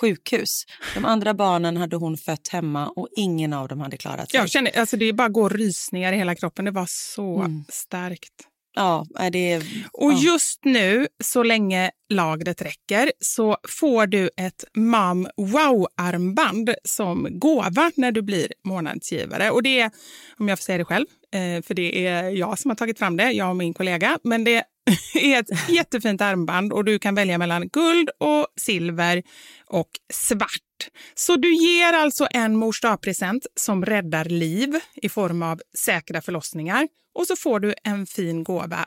sjukhus. De andra barnen hade hon fött hemma och ingen av dem hade klarat sig. Jag känner, alltså det bara går rysningar i hela kroppen. Det var så Mm. starkt. Ja, det är... Och ja. just nu, så länge lagret räcker, så får du ett Mam Wow-armband som gåva när du blir månadsgivare. Och det är, om jag får säga det själv, Eh, för det är jag som har tagit fram det, jag och min kollega, men det är ett jättefint armband och du kan välja mellan guld och silver och svart. Så du ger alltså en mors present som räddar liv i form av säkra förlossningar och så får du en fin gåva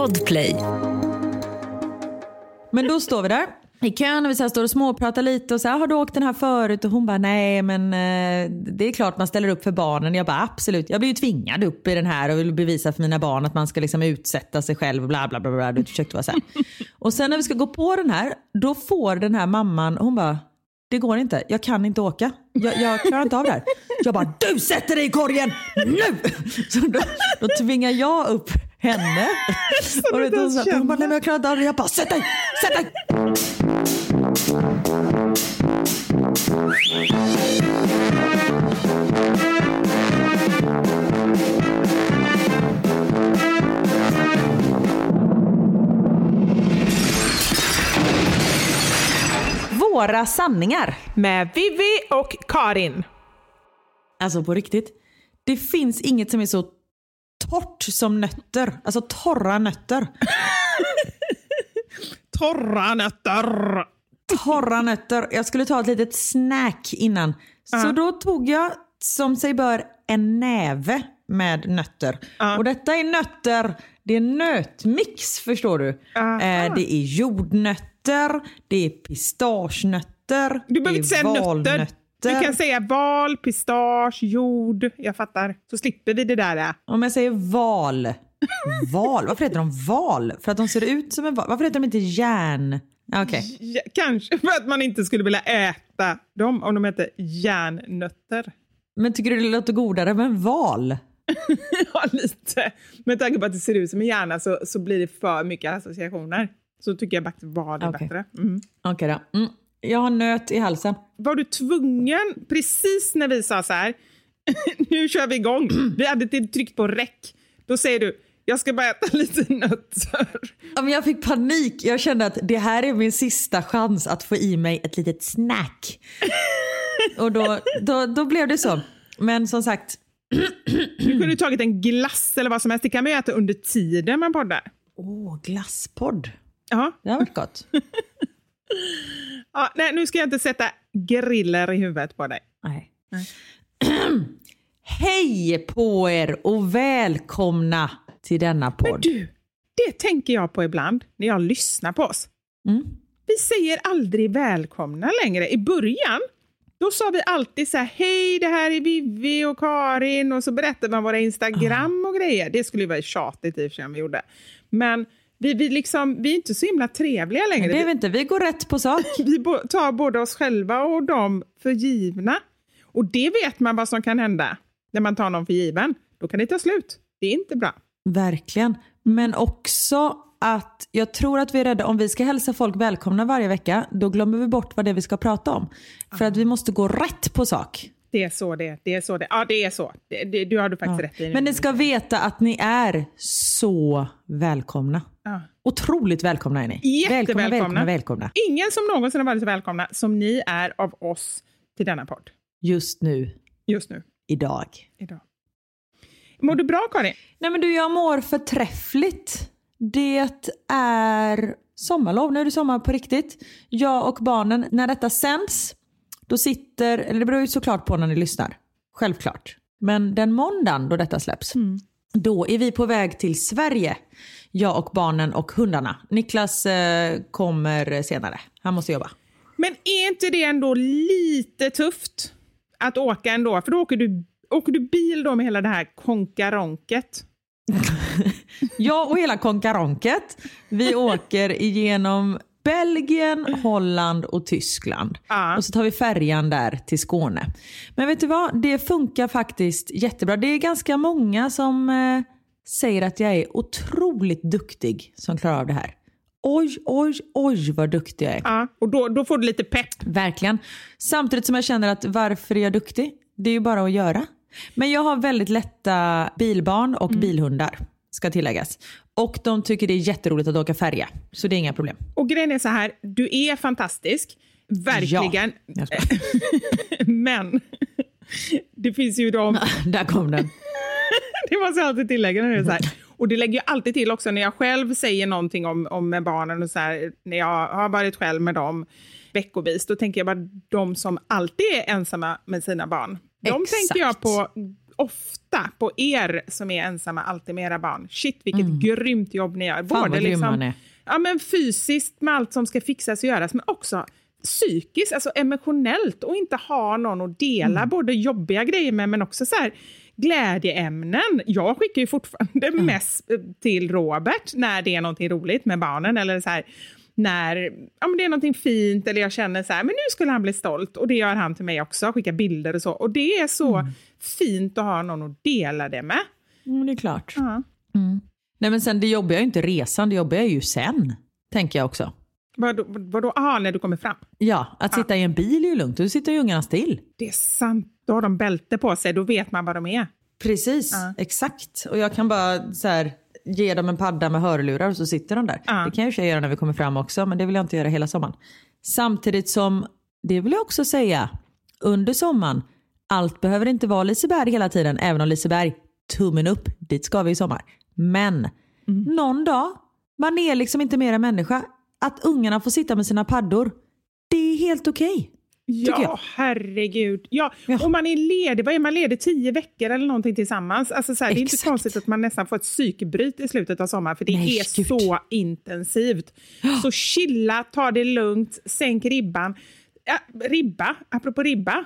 Podplay. Men då står vi där i kön och vi så här står och småpratar lite och så här, har du åkt den här förut? Och hon bara, nej men eh, det är klart man ställer upp för barnen. Jag bara, absolut. Jag blir ju tvingad upp i den här och vill bevisa för mina barn att man ska liksom utsätta sig själv. Bla bla bla. bla. Du försökte vara så här. Och sen när vi ska gå på den här, då får den här mamman, hon bara, det går inte. Jag kan inte åka. Jag, jag klarar inte av det här. Jag bara, du sätter dig i korgen nu! Så då, då tvingar jag upp henne. och vet, hon hon bara, nej men jag klarar inte av det. Jag bara, sätt dig! Sätt dig! Våra sanningar. Med Vivi och Karin. Alltså på riktigt. Det finns inget som är så torrt som nötter. Alltså torra nötter. Torra nötter. Torra nötter. Jag skulle ta ett litet snack innan. Så då tog jag som sig bör en näve med nötter. Och detta är nötter, det är nötmix förstår du. Eh, det är jordnötter, det är pistagenötter, Du behöver det inte säga nötter. Du kan säga val, pistage, jord. Jag fattar. Så slipper vi det där. Om jag säger val. Val? Varför heter de val? För att de ser ut som en val? Varför heter de inte järn? Okej. Ja, kanske för att man inte skulle vilja äta dem om de hette järnnötter. Men tycker du det låter godare med en val? ja, lite. Med tanke på att det ser ut som en hjärna så, så blir det för mycket associationer. Så tycker jag faktiskt val är Okej. bättre. Mm. Okej då. Mm. Jag har nöt i halsen. Var du tvungen, precis när vi sa så här, nu kör vi igång, vi hade tryckt på räck, då säger du, jag ska bara äta lite nötter. Ja, men jag fick panik. Jag kände att det här är min sista chans att få i mig ett litet snack. Och då, då, då blev det så. Men som sagt, Du kunde tagit en glass eller vad som helst, det kan man ju äta under tiden man poddar. åh, glasspodd. Ja. Det har varit gott. Ja, nej, nu ska jag inte sätta griller i huvudet på dig. Nej. Hej på er och välkomna till denna podd. Du, det tänker jag på ibland när jag lyssnar på oss. Mm. Vi säger aldrig välkomna längre. I början då sa vi alltid så här, hej det här är Vivi och Karin och så berättade man våra Instagram och grejer. Det skulle ju vara tjatigt i och för sig om vi gjorde. Men vi, vi, liksom, vi är inte så himla trevliga längre. Det är vi inte. Vi går rätt på sak. Vi tar både oss själva och dem för givna. Och det vet man vad som kan hända när man tar någon för given. Då kan det ta slut. Det är inte bra. Verkligen. Men också att jag tror att vi är rädda, om vi ska hälsa folk välkomna varje vecka, då glömmer vi bort vad det är vi ska prata om. För att vi måste gå rätt på sak. Det är så det. Det är så det Ja, det är så. Det, det, du har du faktiskt rätt i. Men ni ska veta att ni är så välkomna. Ja. Otroligt välkomna är ni. Välkomna, välkomna, välkomna. Ingen som någonsin har varit så välkomna som ni är av oss till denna podd. Just nu, Just nu, idag. idag. Mår du bra Karin? Nej men du, jag mår förträffligt. Det är sommarlov, nu är det sommar på riktigt. Jag och barnen, när detta sänds, då sitter, eller det beror ju såklart på när ni lyssnar. Självklart. Men den måndagen då detta släpps, då är vi på väg till Sverige. Jag och barnen och hundarna. Niklas eh, kommer senare. Han måste jobba. Men är inte det ändå lite tufft att åka ändå? För då åker du, åker du bil då med hela det här konkaronket. Jag och hela konkaronket, vi åker igenom Belgien, Holland och Tyskland. Ja. Och så tar vi färjan där till Skåne. Men vet du vad? Det funkar faktiskt jättebra. Det är ganska många som eh, säger att jag är otroligt duktig som klarar av det här. Oj, oj, oj vad duktig jag är. Ja, och då, då får du lite pepp. Verkligen. Samtidigt som jag känner att varför är jag duktig? Det är ju bara att göra. Men jag har väldigt lätta bilbarn och bilhundar, ska tilläggas. Och de tycker det är jätteroligt att åka färja, så det är inga problem. Och grejen är så här, du är fantastisk. Verkligen. Ja. Men det finns ju de Där kom den. det måste jag alltid tillägga när det är så här. Och det lägger jag alltid till också när jag själv säger någonting om, om med barnen och så här, när jag har varit själv med dem veckovis, då tänker jag bara de som alltid är ensamma med sina barn. De Exakt. tänker jag på ofta, på er som är ensamma alltid med era barn. Shit vilket grymt jobb ni gör. Mm. Fan, ni är. ja, men fysiskt med allt som ska fixas och göras, men också psykiskt, alltså emotionellt och inte ha någon att dela Mm. både jobbiga grejer med men också så här glädjeämnen. Jag skickar ju fortfarande mest eh, till Robert när det är någonting roligt med barnen eller så här när ja, men det är någonting fint eller jag känner så här, men nu skulle han bli stolt och det gör han till mig också, skickar bilder och så. Och det är så Mm. Fint att ha någon att dela det med. Mm, det är klart. Ja. Nej men sen det jobbiga är ju inte resan, det jobbiga är ju sen. Tänker jag också. Vadå, vadå? Aha, när du kommer fram? Ja, att sitta i en bil är ju lugnt, då sitter ju ungarna still. Det är sant, då har de bälte på sig, då vet man vad de är. Precis, exakt. Och jag kan bara så här, ge dem en padda med hörlurar och så sitter de där. Ja. Det kan jag ju göra när vi kommer fram också, men det vill jag inte göra hela sommaren. Samtidigt som, det vill jag också säga, under sommaren, allt behöver inte vara Liseberg hela tiden, även om Liseberg, tummen upp, dit ska vi i sommar. Men någon dag, man är liksom inte mer än människa. Att ungarna får sitta med sina paddor, det är helt okej. jag. Ja, herregud. Ja, Ja. Och man är ledig, vad är man ledig? Tio veckor eller någonting tillsammans. Alltså så här, det är inte konstigt att man nästan får ett psykbryt i slutet av sommaren, för det Nej, är gud. så intensivt. Så chilla, ta det lugnt, sänk ribban. Ja, ribba, apropå ribba.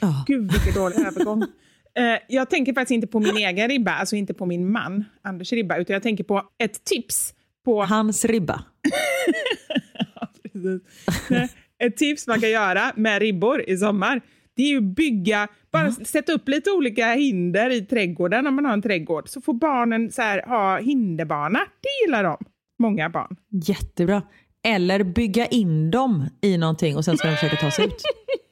Ja. Gud, vilken dålig övergång. Eh, jag tänker faktiskt inte på min egen ribba, alltså inte på min man Anders ribba, utan jag tänker på ett tips på Hans ribba. Nej, Ett tips man kan göra med ribbor i sommar, det är ju bygga, bara sätta upp lite olika hinder i trädgården om man har en trädgård, så får barnen så här, ha hinderbana. Det gillar de, många barn. Jättebra. Eller bygga in dem i någonting och sen ska de försöka ta sig ut.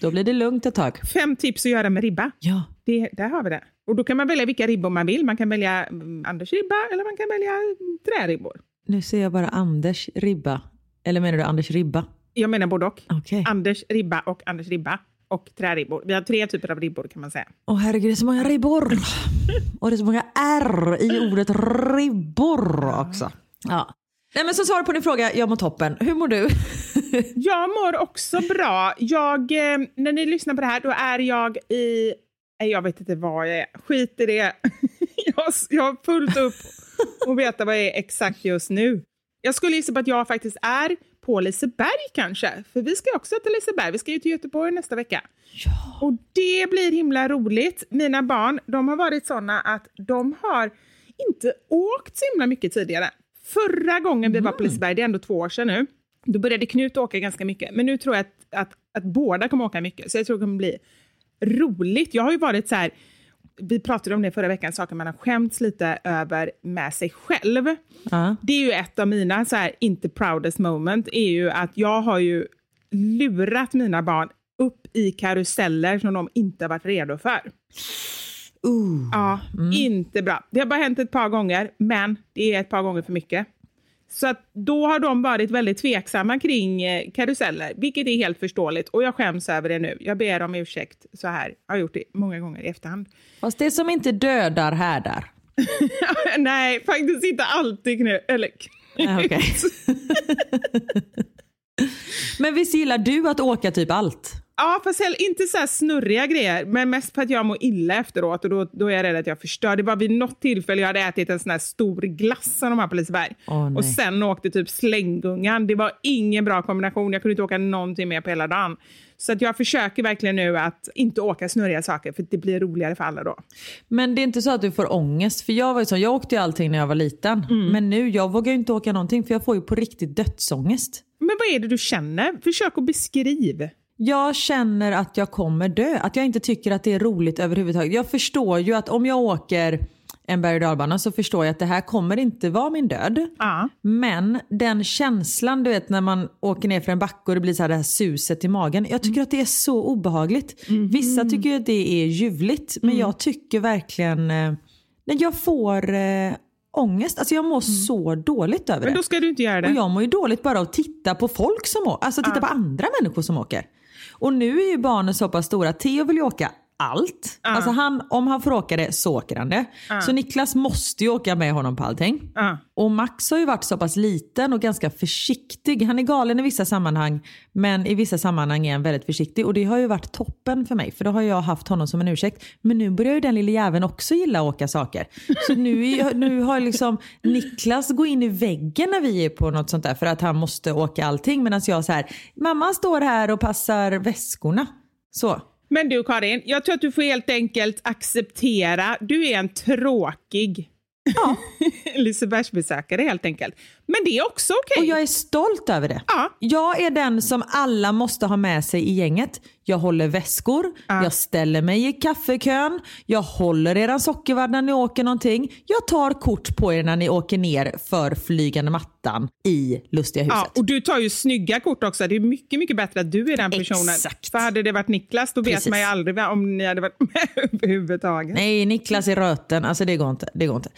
Då blir det lugnt ett tag. Fem tips att göra med ribba. Ja. Det, där har vi det. Och då kan man välja vilka ribbor man vill. Man kan välja mm, Anders ribba eller man kan välja träribbor. Nu ser jag bara Anders ribba. Eller menar du Anders ribba? Jag menar både och. Okej. Anders ribba och Anders ribba och träribbor. Vi har tre typer av ribbor kan man säga. Åh herregud, det är så många ribbor. Och det är så många R i ordet ribbor också. Ja. Nej men som svar på din fråga, jag mår toppen. Hur mår du? Jag mår också bra. Jag, eh, när ni lyssnar på det här, då är jag i... Nej, jag vet inte vad jag är. Skit i det. jag, jag har fullt upp och veta vad jag är exakt just nu. Jag skulle gissa på att jag faktiskt är på Liseberg kanske. För vi ska också till Liseberg. Vi ska ju till Göteborg nästa vecka. Och det blir himla roligt. Mina barn, de har varit såna att de har inte åkt så himla mycket tidigare. Förra gången vi var på Liseberg, det är ändå två år sedan nu, då började Knut åka ganska mycket. Men nu tror jag att, att, att båda kommer åka mycket, så jag tror det kommer bli roligt. Jag har ju varit så här, vi pratade om det förra veckan, saker man har skämts lite över med sig själv. Ja. Det är ju ett av mina, så här, inte proudest moment, är ju att jag har ju lurat mina barn upp i karuseller som de inte har varit redo för. Uh. Ja, inte bra. Det har bara hänt ett par gånger, men det är ett par gånger för mycket. Så att då har de varit väldigt tveksamma kring eh, karuseller, vilket är helt förståeligt. Och jag skäms över det nu. Jag ber om ursäkt så här. Jag har gjort det många gånger i efterhand. Fast det som inte dödar härdar. Nej, faktiskt inte alltid Knut. Eller okej. Men visst gillar du att åka typ allt? Ja, fast inte så här snurriga grejer, men mest för att jag mår illa efteråt och då, då är jag rädd att jag förstör. Det var vid något tillfälle jag hade ätit en sån här stor glass som de har på Liseberg nej. och sen åkte typ slänggungan. Det var ingen bra kombination. Jag kunde inte åka någonting mer på hela dagen. Så att jag försöker verkligen nu att inte åka snurriga saker för det blir roligare för alla då. Men det är inte så att du får ångest? För jag var ju så, jag åkte ju allting när jag var liten. Men nu, jag vågar inte åka någonting för jag får ju på riktigt dödsångest. Men vad är det du känner? Försök att beskriv. Jag känner att jag kommer dö. Att jag inte tycker att det är roligt överhuvudtaget. Jag förstår ju att om jag åker en berg och dalbana så förstår jag att det här kommer inte vara min död. Ja. Men den känslan du vet när man åker ner för en backe och det blir så här det här suset i magen. Jag tycker att det är så obehagligt. Vissa tycker ju att det är ljuvligt men jag tycker verkligen eh, nej, jag får eh, ångest. Alltså jag mår så dåligt över Men det. då ska du inte göra det. Och jag mår ju dåligt bara av att titta på folk som åker. Alltså titta på andra människor som åker. Och nu är ju barnen så pass stora. Theo vill ju åka allt. Alltså han, om han får åka det så åker han det. Så Niklas måste ju åka med honom på allting. Ja. Och Max har ju varit så pass liten och ganska försiktig. Han är galen i vissa sammanhang men i vissa sammanhang är han väldigt försiktig. Och det har ju varit toppen för mig för då har jag haft honom som en ursäkt. Men nu börjar ju den lilla jäveln också gilla att åka saker. Så nu, är, nu har liksom Niklas gå in i väggen när vi är på något sånt där för att han måste åka allting. Medan jag så här, mamma står här och passar väskorna. Så. Men du Karin, jag tror att du får helt enkelt acceptera, du är en tråkig Ja. Lisebergsbesökare helt enkelt. Men det är också okej. Och jag är stolt över det. Ja. Jag är den som alla måste ha med sig i gänget. Jag håller väskor, jag ställer mig i kaffekön, jag håller eran sockervadd när ni åker någonting. Jag tar kort på er när ni åker ner för flygande mattan i Lustiga huset. Ja, och du tar ju snygga kort också. Det är mycket, mycket bättre att du är den personen. Exakt. För hade det varit Niklas, då vet Precis. man ju aldrig om ni hade varit med överhuvudtaget. Nej, Niklas i röten. Alltså det går inte. Det går inte.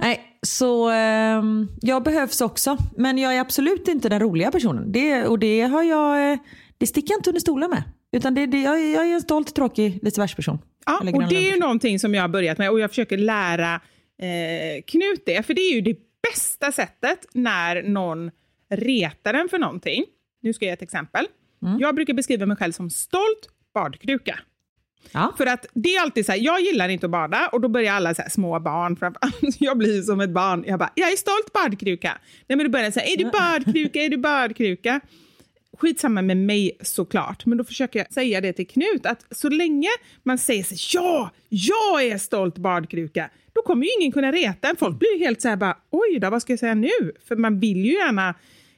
Nej, så ehm, jag behövs också. Men jag är absolut inte den roliga personen. Det, och det har jag... eh, Det sticker jag inte under stolen med. Utan det, det, jag, är- jag är en stolt, tråkig, lite värst person. Ja, och det är ju grannland. någonting som jag har börjat med och jag försöker lära eh, Knut det. För det är ju det bästa sättet när någon retar en för någonting. Nu ska jag ge ett exempel. Mm. Jag brukar beskriva mig själv som stolt badkruka. Ja. För att det är alltid så här, jag gillar inte att bada och då börjar alla så här, små barn, framförallt. jag blir som ett barn. Jag bara, jag är stolt badkruka. Nej men då börjar säga, är du badkruka, är du badkruka? Skitsamma med mig såklart, men då försöker jag säga det till Knut att så länge man säger sig, ja, jag är stolt badkruka, då kommer ju ingen kunna reta en. Folk blir ju helt så här bara, oj då, vad ska jag säga nu? För man vill ju gärna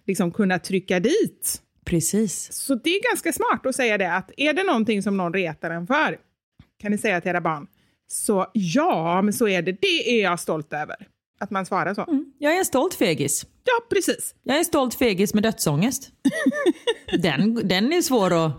liksom kunna trycka dit. Precis. Så det är ganska smart att säga det att är det någonting som någon retar en för kan ni säga till era barn. Så ja, men så är det. Det är jag stolt över. Att man svarar så. Jag är en stolt fegis. Ja, precis. Jag är en stolt fegis med dödsångest. den, den är svår att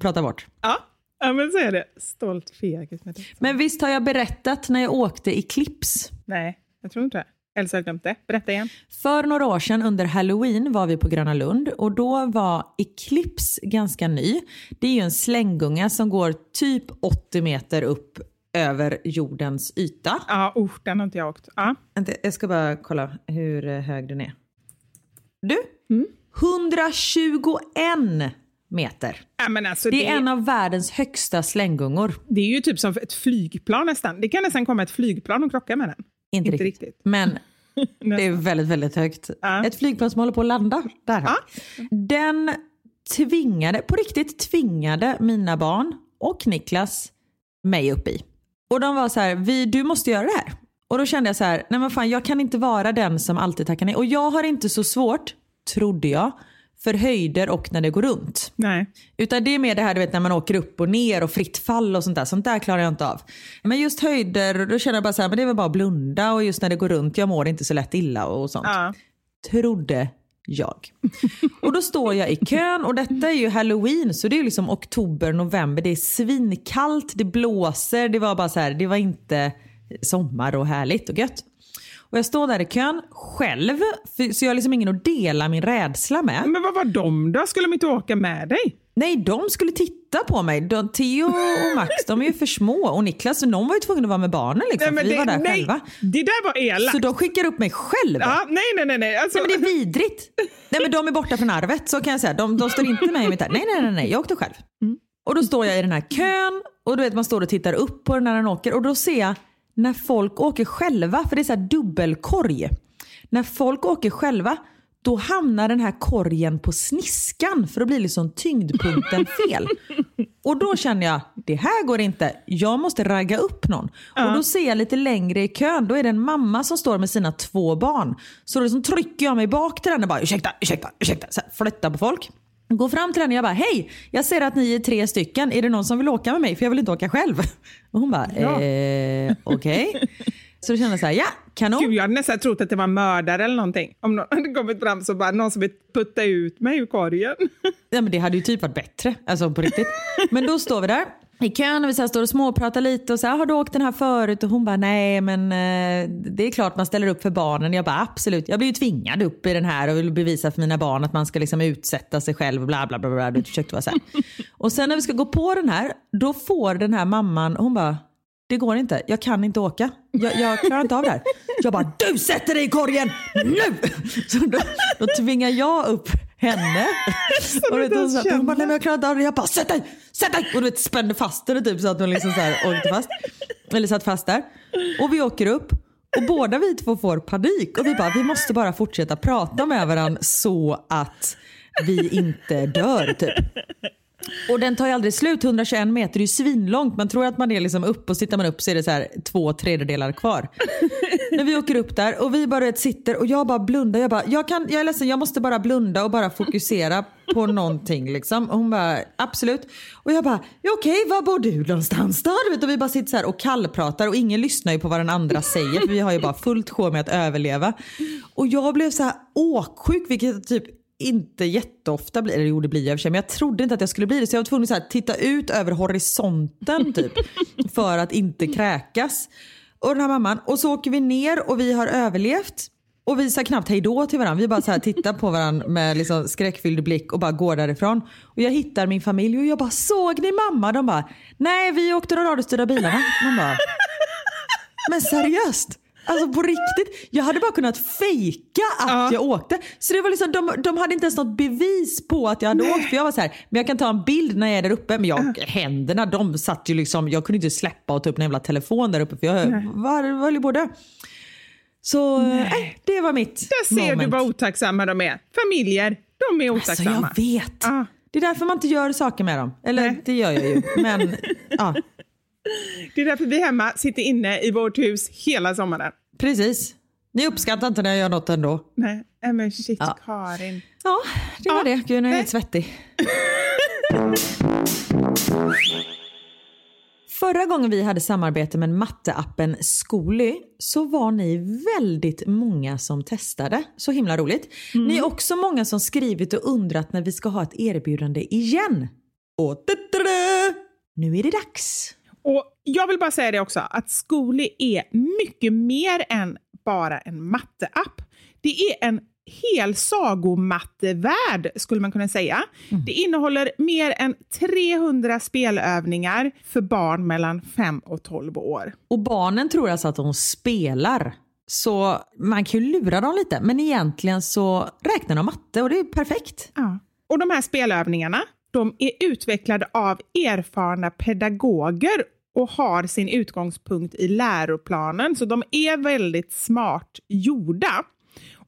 prata bort. Ja, ja men så är det. Stolt fegis med det. Men visst har jag berättat när jag åkte i clips? Nej, jag tror inte det. Elsa har glömt det. Berätta igen. För några år sedan under halloween var vi på Gröna Lund och då var Eclipse ganska ny. Det är ju en slänggunga som går typ 80 meter upp över jordens yta. Ja, uh, den har inte jag åkt. Vänta, Jag ska bara kolla hur eh, hög den är. Du, 121 meter. Ja, alltså, Det det, är en av världens högsta slänggungor. det är ju typ som ett flygplan nästan. Det kan nästan komma ett flygplan och krocka med den. Inte, Inte riktigt. riktigt. Men det är väldigt, väldigt högt. Ja. Ett flygplan som håller på att landa. Där. Ja. Den tvingade, på riktigt tvingade mina barn och Niklas mig upp i. Och de var så här, vi, du måste göra det här. Och då kände jag så här, nej men fan jag kan inte vara den som alltid tackar nej. Och jag har inte så svårt, trodde jag, för höjder och när det går runt. Nej. Utan det är mer det här du vet när man åker upp och ner och fritt fall och sånt där. Sånt där klarar jag inte av. Men just höjder, då känner jag bara så här, men det är väl bara att blunda och just när det går runt, jag mår inte så lätt illa och sånt. Ja. Trodde jag. Och då står jag i kön och detta är ju halloween så det är liksom oktober, november. Det är svinkallt, det blåser, det var bara så här, det var inte sommar och härligt och gött. Och jag står där i kön själv, för, så jag har liksom ingen att dela min rädsla med. Men vad var de då? Skulle de inte åka med dig? Nej, de skulle titta på mig. De, Theo och Max de är ju för små och Niklas någon var ju tvungen att vara med barnen liksom, för vi det, var där nej, själva. det där var elakt. Så de skickar upp mig själv. Ja, nej, nej, nej. nej. Alltså, Nej men det är vidrigt. Nej men de är borta från arvet så kan jag säga. De, de står inte med i mitt här. Nej nej nej, nej. jag åkte själv. Och då står jag i den här kön och du vet man står och tittar upp på den när den åker och då ser jag när folk åker själva, för det är så här dubbelkorg. När folk åker själva då hamnar den här korgen på sniskan för då blir liksom tyngdpunkten fel. Och då känner jag, det här går inte. Jag måste ragga upp någon. Och då ser jag lite längre i kön, då är det en mamma som står med sina två barn. Så då liksom trycker jag mig bak till den och bara ursäkta, ursäkta, ursäkta. Så här, flyttar på folk. Går fram till henne och jag bara hej, jag ser att ni är tre stycken. Är det någon som vill åka med mig? För jag vill inte åka själv. Och hon bara eh, okej. Så då kände jag så här, ja kanon. Gud, jag hade nästan trott att det var mördare eller någonting. Om någon hade kommit fram så bara någon som vill putta ut mig ur korgen. Ja, men det hade ju typ varit bättre. Alltså på riktigt. Men då står vi där i kön och vi så står och småpratar lite och så här, har du åkt den här förut? Och hon bara, nej men eh, det är klart man ställer upp för barnen. Jag bara, absolut. Jag blir ju tvingad upp i den här och vill bevisa för mina barn att man ska liksom utsätta sig själv. Bla bla bla. bla. Du försökte vara så här. Och sen när vi ska gå på den här, då får den här mamman, hon bara, det går inte. Jag kan inte åka. Jag, jag klarar inte av det här. Jag bara, du sätter dig i korgen nu! Så då, då tvingar jag upp henne. Och vet, hon, sa- hon bara, nej men jag klarar inte av det. Jag bara, sätt dig! Sätt dig! Och du vet, spände fast henne typ så att hon liksom så här åkte fast. Eller satt fast där. Och vi åker upp. Och båda vi två får panik. Och vi bara, vi måste bara fortsätta prata med varandra så att vi inte dör typ. Och den tar ju aldrig slut. 121 meter är ju svinlångt. Man tror att man är liksom upp och sitter man upp så är det så här två tredjedelar kvar. När vi åker upp där och vi bara vet, sitter och jag bara blundar. Jag bara, jag, kan, jag är ledsen, jag måste bara blunda och bara fokusera på någonting. Liksom. Och hon bara, absolut. Och jag bara, ja, okej, var bor du någonstans då? Du vet, och vi bara sitter så här och kallpratar och ingen lyssnar ju på vad den andra säger för vi har ju bara fullt sjå med att överleva. Och jag blev så här åksjuk, vilket typ inte jätteofta blir, eller jo det blir jag men jag trodde inte att jag skulle bli det. Så jag var tvungen att titta ut över horisonten typ för att inte kräkas. Och den här mamman, och så åker vi ner och vi har överlevt. Och vi sa knappt hejdå till varandra. Vi bara så här tittar på varandra med liksom skräckfylld blick och bara går därifrån. Och jag hittar min familj och jag bara såg ni mamma? De bara nej vi åkte de radiostyrda bilarna. Man bara men seriöst? Alltså på riktigt. Jag hade bara kunnat fejka att Ja. jag åkte. Så det var liksom, de, de hade inte ens något bevis på att jag hade åkt. För jag var så här, men jag kan ta en bild när jag är där uppe. Men jag, händerna de satt ju liksom, jag kunde inte släppa och ta upp en jävla telefon där uppe för jag var, var ju både. Så eh, det var mitt Där ser moment. du vad otacksamma de är. Familjer, de är Alltså otacksamma. jag vet. Ja. Det är därför man inte gör saker med dem. Eller Nej. det gör jag ju. Men ja, Det är därför vi hemma sitter inne i vårt hus hela sommaren. Precis. Ni uppskattar inte när jag gör något ändå. Nej, men shit Ja. Karin. Ja, det var Ja. det. Gud, nu är jag helt svettig. Förra gången vi hade samarbete med matteappen Zcooly så var ni väldigt många som testade. Så himla roligt. Ni är också många som skrivit och undrat när vi ska ha ett erbjudande igen. Och nu är det dags. Och jag vill bara säga det också, att Zcooly är mycket mer än bara en matteapp. Det är en hel sagomattevärld skulle man kunna säga. Det innehåller mer än 300 spelövningar för barn mellan 5 och 12 år. Och barnen tror alltså att de spelar. Så man kan ju lura dem lite. Men egentligen så räknar de matte och det är perfekt. Ja. Och de här spelövningarna de är utvecklade av erfarna pedagoger och har sin utgångspunkt i läroplanen, så de är väldigt smart gjorda.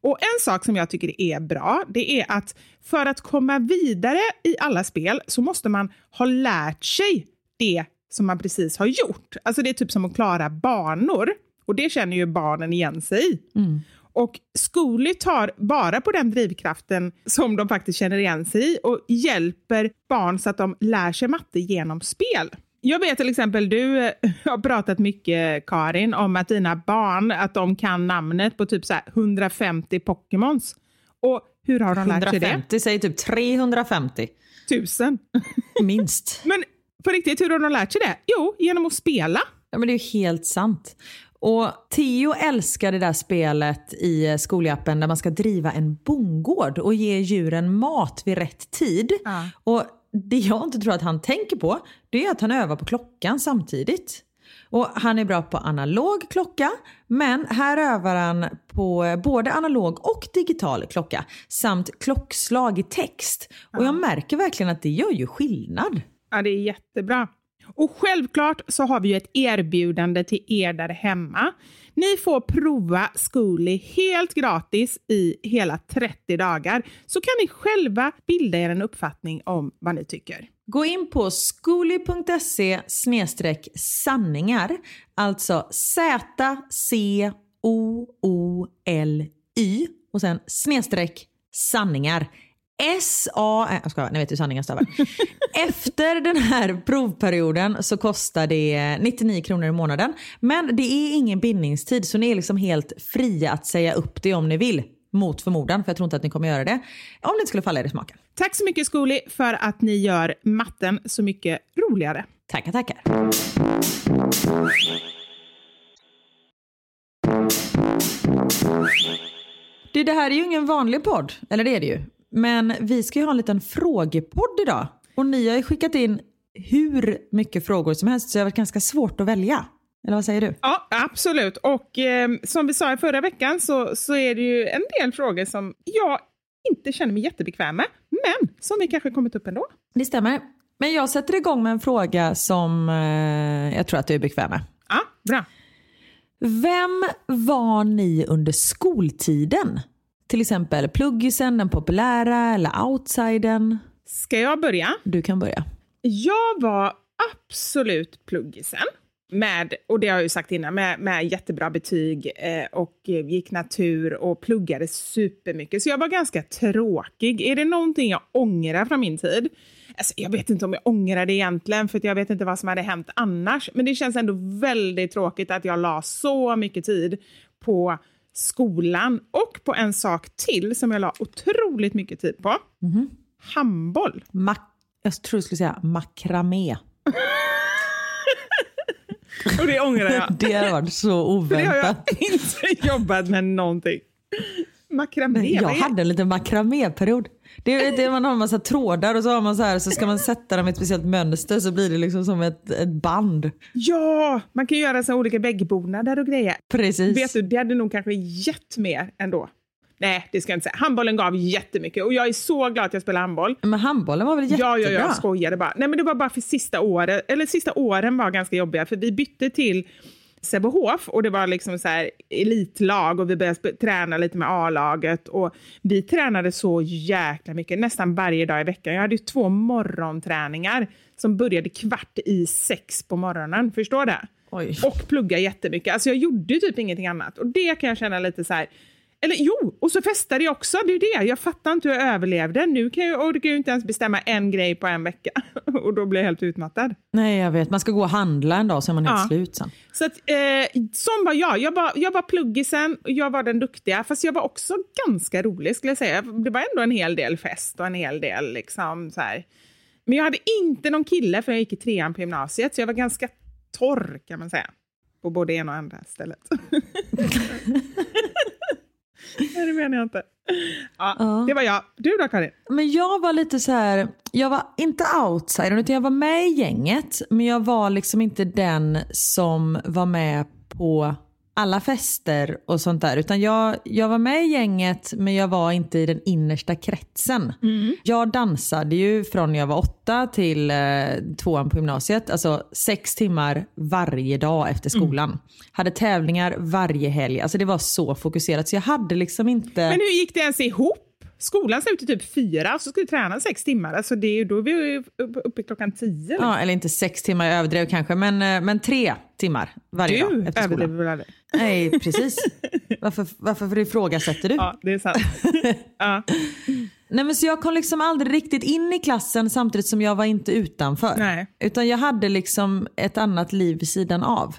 Och En sak som jag tycker är bra, det är att för att komma vidare i alla spel så måste man ha lärt sig det som man precis har gjort. Alltså det är typ som att klara banor. Och det känner ju barnen igen sig i. Mm. Och Zcooly tar vara på den drivkraften som de faktiskt känner igen sig i och hjälper barn så att de lär sig matte genom spel. Jag vet till exempel, du eh, har pratat mycket Karin om att dina barn att de kan namnet på typ så här 150 Pokémons. Och hur har de lärt sig det? 150 säger typ 350. Tusen. Minst. Men på riktigt, hur har de lärt sig det? Jo, genom att spela. Ja, men det är ju helt sant. Och Theo älskar det där spelet i skolappen där man ska driva en bondgård och ge djuren mat vid rätt tid. Ja. Och det jag inte tror att han tänker på det är att han övar på klockan samtidigt. Och Han är bra på analog klocka men här övar han på både analog och digital klocka samt klockslag i text. Och jag märker verkligen att det gör ju skillnad. Ja, det är jättebra. Och självklart så har vi ju ett erbjudande till er där hemma. Ni får prova Zcooly helt gratis i hela 30 dagar så kan ni själva bilda er en uppfattning om vad ni tycker. Gå in på zcooly.se sanningar, alltså Z-C-O-O-L-Y och sen snedstreck sanningar. S-A... äh, Jag skojar, ni vet hur sanningar stavar. Efter den här provperioden så kostar det 99 kronor i månaden. Men det är ingen bindningstid så ni är liksom helt fria att säga upp det om ni vill. Mot förmodan, för jag tror inte att ni kommer göra det. Om det inte skulle falla er i smaken. Tack så mycket Zcooly för att ni gör matten så mycket roligare. Tackar, tackar. Du, det här är ju ingen vanlig podd. Eller det är det ju. Men vi ska ju ha en liten frågepodd idag. Och ni har ju skickat in hur mycket frågor som helst så det har varit ganska svårt att välja. Eller vad säger du? Ja, absolut. Och eh, som vi sa i förra veckan så, så är det ju en del frågor som jag inte känner mig jättebekväm med, men som vi kanske kommit upp ändå. Det stämmer. Men jag sätter igång med en fråga som eh, jag tror att du är bekväm med. Ja, bra. Vem var ni under skoltiden? Till exempel pluggisen, den populära eller outsidern? Ska jag börja? Du kan börja. Jag var absolut pluggisen. Med, och det har jag ju sagt innan, med, med jättebra betyg eh, och gick natur och pluggade supermycket. Så jag var ganska tråkig. Är det någonting jag ångrar från min tid? Alltså, jag vet inte om jag ångrar det egentligen, för jag vet inte vad som hade hänt annars. Men det känns ändå väldigt tråkigt att jag la så mycket tid på skolan och på en sak till som jag la otroligt mycket tid på. Mhm. Handboll. Ma- jag tror du skulle säga makramé. Och det ångrar jag. Det har varit så För det har jag oväntat. inte jobbat med någonting. Makramé, Jag hade en liten makraméperiod. Det är, det man har en massa trådar och så har man så här så ska man sätta dem i ett speciellt mönster så blir det liksom som ett, ett band. Ja, man kan göra så olika väggbonader och grejer. Precis. Vet du, det hade nog kanske gett mer ändå. Nej, det ska jag inte säga. Handbollen gav jättemycket och jag är så glad att jag spelar handboll. Men handbollen var väl jättebra? Ja, ja, jag skojade bara. Nej, men det var bara för sista året, eller sista åren var ganska jobbiga, för vi bytte till Sävehof och det var liksom så här elitlag och vi började träna lite med A-laget och vi tränade så jäkla mycket, nästan varje dag i veckan. Jag hade ju två morgonträningar som började kvart i sex på morgonen, förstår du? Oj. Och plugga jättemycket. Alltså jag gjorde typ ingenting annat och det kan jag känna lite så här eller jo, och så festade jag också. Det är det. Jag fattar inte hur jag överlevde. Nu kan jag, orkar jag inte ens bestämma en grej på en vecka. Och då blir jag helt utmattad. Nej jag vet, man ska gå och handla en dag så är man helt Ja. slut sen. Så att, eh, sån var jag. Jag var, jag var pluggisen och jag var den duktiga. Fast jag var också ganska rolig skulle jag säga. Det var ändå en hel del fest och en hel del liksom så här. Men jag hade inte någon kille för jag gick i trean på gymnasiet. Så jag var ganska torr kan man säga. På både ena och andra stället. Nej, det menar jag inte. Ja, Ja. Det var jag. Du då Karin? Men jag var lite så här, jag var inte outsider utan jag var med i gänget. Men jag var liksom inte den som var med på alla fester och sånt där. Utan jag, jag var med i gänget men jag var inte i den innersta kretsen. Jag dansade ju från jag var åtta till eh, tvåan på gymnasiet. Alltså sex timmar varje dag efter skolan. Hade tävlingar varje helg. Alltså det var så fokuserat så jag hade liksom inte... Men hur gick det ens ihop? Skolan slutar typ fyra och så ska du träna sex timmar. Alltså det är, då är vi uppe klockan tio. liksom. Ja, eller inte sex timmar, jag överdrev kanske, men, eh, men tre timmar varje dag Du efter skolan. väl aldrig? Nej, precis. Varför, varför ifrågasätter du? Ja, det är sant. ja. Nej, men så jag kom liksom aldrig riktigt in i klassen samtidigt som jag var inte utanför. Nej. Utan jag hade liksom ett annat liv vid sidan av.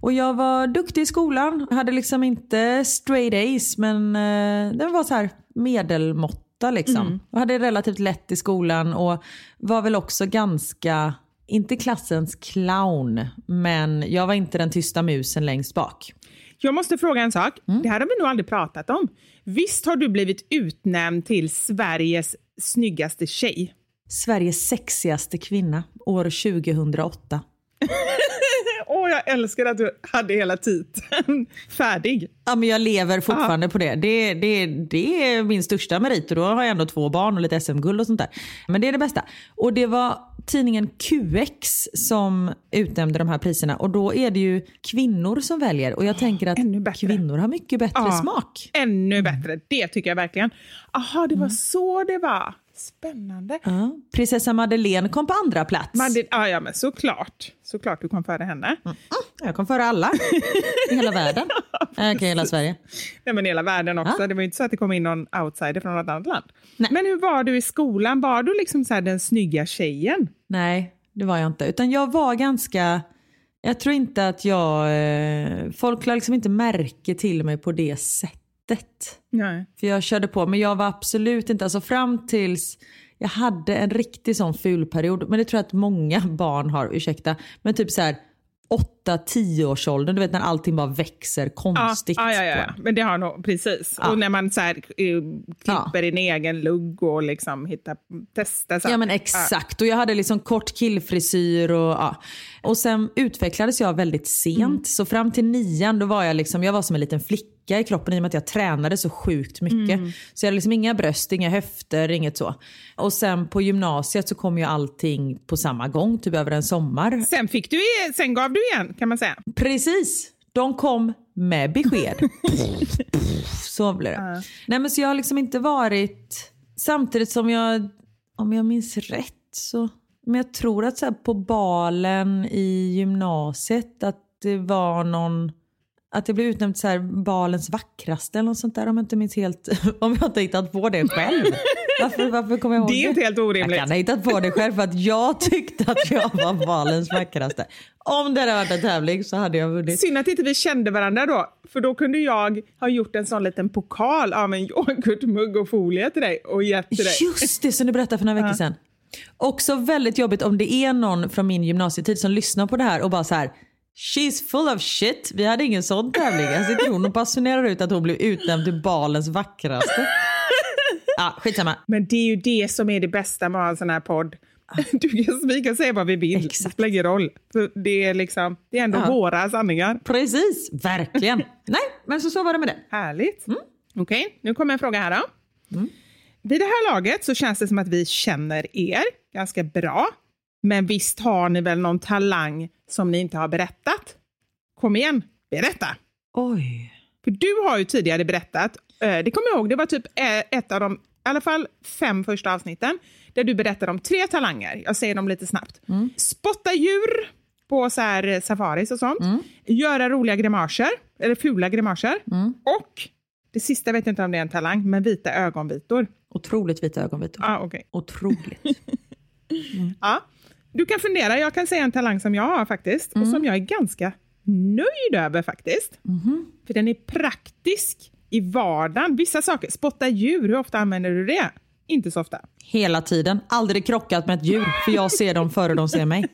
Och jag var duktig i skolan, hade liksom inte straight A's men eh, den var så här medelmåtta liksom. Jag hade relativt lätt i skolan och var väl också ganska, inte klassens clown, men jag var inte den tysta musen längst bak. Jag måste fråga en sak. Mm. Det här har vi nog aldrig pratat om. Visst har du blivit utnämnd till Sveriges snyggaste tjej? Sveriges sexigaste kvinna år 2008. Åh, jag älskar att du hade hela titeln färdig. Ja, men jag lever fortfarande på det. Det, det. det är min största merit och då har jag ändå två barn och lite SM-guld och sånt där. Men det är det bästa. Och det var tidningen QX som utnämnde de här priserna och då är det ju kvinnor som väljer och jag tänker att kvinnor har mycket bättre Ja. smak. Ännu bättre. Det tycker jag verkligen. Aha, det var Mm. så det var. Spännande. Ja. Prinsessa Madeleine kom på andra plats. Men det, ja, ja, men såklart. Såklart du kom före henne. Jag kom före alla i hela världen. Okej, hela Sverige. Nej, men hela världen också. Ja. Det var ju inte så att det kom in någon outsider från något annat land. Nej. Men hur var du i skolan? Var du liksom så den snygga tjejen? Nej, det var jag inte. Utan jag var ganska... Jag tror inte att jag... Eh, folk lade liksom inte märke till mig på det sättet. Nej. För jag körde på. Men jag var absolut inte... Alltså fram tills jag hade en riktig sån fulperiod. Men det tror jag att många barn har, ursäkta. Men typ så här 8-10 års åldern, du vet när allting bara växer Ja, konstigt. ja, ja, ja. en. Men det har nog, precis. Ja. Och när man så här, eh, klipper Ja. en egen lugg och liksom hittar, testar saker. Ja men exakt. Och jag hade liksom kort killfrisyr och ja. Och sen utvecklades jag väldigt sent. Mm. Så fram till nian då var jag liksom, jag var som en liten flicka i kroppen i och med att jag tränade så sjukt mycket. Mm. Så jag hade liksom inga bröst, inga höfter, inget så. Och sen på gymnasiet så kom ju allting på samma gång, typ över en sommar. Sen, fick du, sen gav du igen kan man säga. Precis. De kom med besked. så blev det. Nej men så jag har liksom inte varit, samtidigt som jag om jag minns rätt så... Men jag tror att så här, på balen i gymnasiet att det var någon... Att det blev utnämnt så här, balens vackraste eller något sånt där om jag inte minns helt... Om jag inte hittat på det själv. Varför, varför kommer jag ihåg Det är inte helt orimligt. Jag kan ha hittat på det själv för att jag tyckte att jag var balens vackraste. Om det hade varit en tävling så hade jag vunnit. Synd att inte vi kände varandra då, för då kunde jag ha gjort en sån liten pokal av en yoghurtmugg och folie till dig och gett till dig. Just det som du berättade för några veckor sedan. Också väldigt jobbigt om det är någon från min gymnasietid som lyssnar på det här och bara så här. She's full of shit. Vi hade ingen sån tävling. Här sitter hon och basunerar ut att hon blev utnämnd till balens vackraste. Ja, skitsamma. Men det är ju det som är det bästa med att ha en sån här podd. Du kan, vi kan säga vad vi vill, det spelar ingen roll. Det, är liksom, det är ändå Ja. våra sanningar. Precis, verkligen. Nej, men så, så var det med det. Härligt. Okej, nu kommer en fråga här då. Vid det här laget så känns det som att vi känner er ganska bra. Men visst har ni väl någon talang som ni inte har berättat? Kom igen, berätta! Oj. För du har ju tidigare berättat, eh, det kommer jag ihåg, det var typ eh, ett av de, i alla fall fem första avsnitten, där du berättade om tre talanger. Jag säger dem lite snabbt. Spotta djur på så här eh, safaris och sånt. Göra roliga grimaser, eller fula grimaser. Och det sista vet jag inte om det är en talang, men vita ögonvitor. Otroligt vita ögonvitor. Ah, okay. Otroligt. ja. Du kan fundera, jag kan säga en talang som jag har faktiskt, och som jag är ganska nöjd över faktiskt. För den är praktisk i vardagen. Vissa saker, spotta djur, hur ofta använder du det? Inte så ofta. Hela tiden. Aldrig krockat med ett djur för jag ser dem före de ser mig.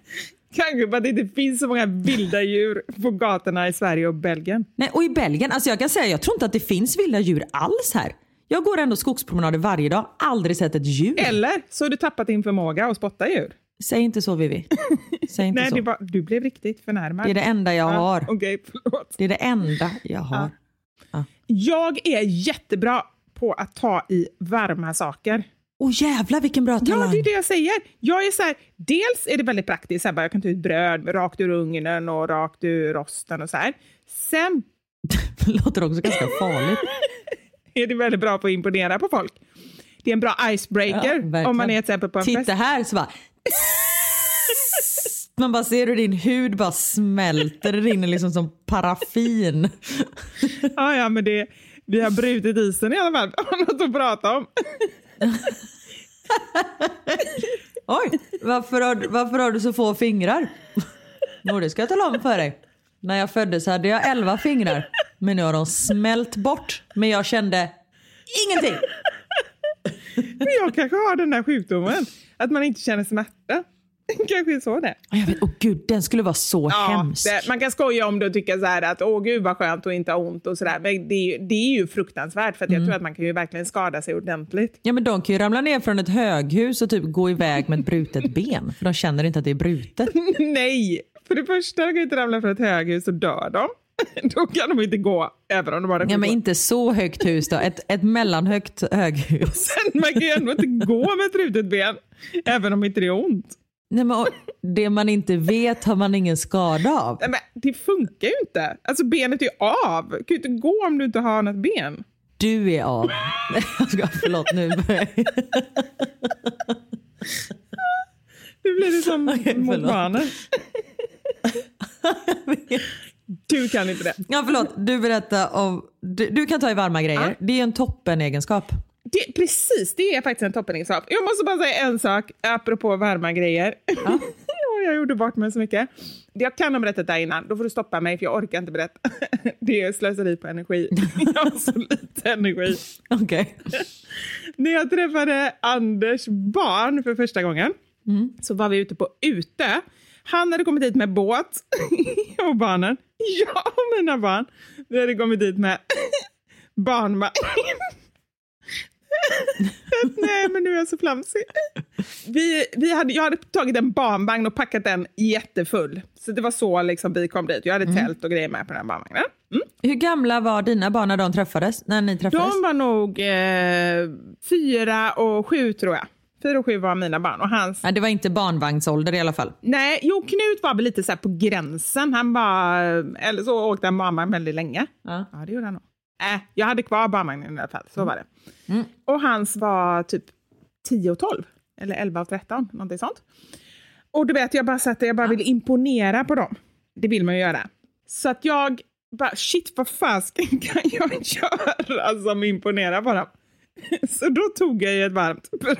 Kanske för att det inte finns så många vilda djur på gatorna i Sverige och Belgien. Nej, och i Belgien, alltså jag kan säga jag tror inte att det finns vilda djur alls här. Jag går ändå skogspromenader varje dag, aldrig sett ett djur. Eller så har du tappat din förmåga att spotta djur. Säg inte så Vivi. Säg inte Nej, så. var, du blev riktigt förnärmad. Det är det enda jag Ja, har. Okej, förlåt. Det är det enda jag har. Jag är jättebra på att ta i varma saker. Åh jävlar vilken bra Ja, talang. det är det jag säger. Jag är så här, dels är det väldigt praktiskt, så här, bara, jag kan ta ut bröd rakt ur ugnen och rakt ur rosten och så här. Sen låter också ganska farligt. är det väldigt bra på att imponera på folk. Det är en bra Ja, icebreaker verkligen. om man är till exempel på en Titta fest. här så bara... Man bara ser hur din hud bara smälter, det rinner liksom som paraffin. Ja, ja, men det, vi har brutit isen i alla fall. Har något att prata om. Oj, varför har, du- varför har du så få fingrar? Jo, det ska jag tala om för dig. När jag föddes hade jag elva fingrar, men nu har de smält bort. Men jag kände ingenting. Men jag kanske har den där sjukdomen, att man inte känner smärta. kanske så det Jag vet, åh gud, den skulle vara så hemsk. det, Man kan skoja om det och tycka så här att åh gud vad skönt att inte ha ont och sådär. Men det är, ju, det är ju fruktansvärt för att jag Mm. tror att man kan ju verkligen skada sig ordentligt. Ja men de kan ju ramla ner från ett höghus och typ gå iväg med ett brutet ben. För de känner inte att det är brutet. Nej! För det första kan ju inte ramla från ett höghus och dö de. Då kan de inte gå, även om de har en Ja men inte så högt hus då. Ett, ett mellanhögt höghus. Man kan ju ändå inte gå med ett brutet ben, även om inte det är ont. Nej, men, det man inte vet har man ingen skada av. Nej, men det funkar ju inte. Alltså benet är av. Du kan ju inte gå om du inte har något ben. Du är av. Förlåt nu. Nu blir det som mot förlåt. barnen. Du kan inte det. Ja förlåt, du berättar om... Du, du kan ta i varma grejer. Det är en toppenegenskap. Det. Precis, det är faktiskt en toppenegenskap. Jag måste bara säga en sak apropå varma grejer. Ja. jag gjorde bort mig så mycket. Jag kan ha berättat det här innan, då får du stoppa mig för jag orkar inte berätta. Det är slöseri på energi. Jag har så lite energi. Okej. När jag träffade Anders barn för första gången så var vi ute på Utö. Han hade kommit dit med båt och barnen. Jag och mina barn. Vi hade kommit dit med barnvagn. Nej, men nu är jag så flamsig. Vi, vi hade, jag hade tagit en barnvagn och packat den jättefull. Så det var så liksom vi kom dit. Jag hade tält och grejer med på den här barnvagnen. Mm. Hur gamla var dina barn när de träffades? När ni träffades? De var nog eh, fyra och sju tror jag. Fyra och sju var mina barn. Och hans... Ja, det var inte barnvagnsålder i alla fall. Nej, jo, Knut var väl lite så på gränsen. Han var, eller så åkte han barnvagn väldigt länge. Ja. Ja, det gjorde han nog. Äh, jag hade kvar barnvagnen i alla fall, så var det. Och hans var typ 10 och 12. Eller 11 av 13, någonting sånt. Och du vet, jag bara satt jag bara ville imponera på dem. Det vill man ju göra. Så att jag bara, shit vad fasken kan jag göra som imponerar på dem? Så då tog jag ju ett varmt bröd.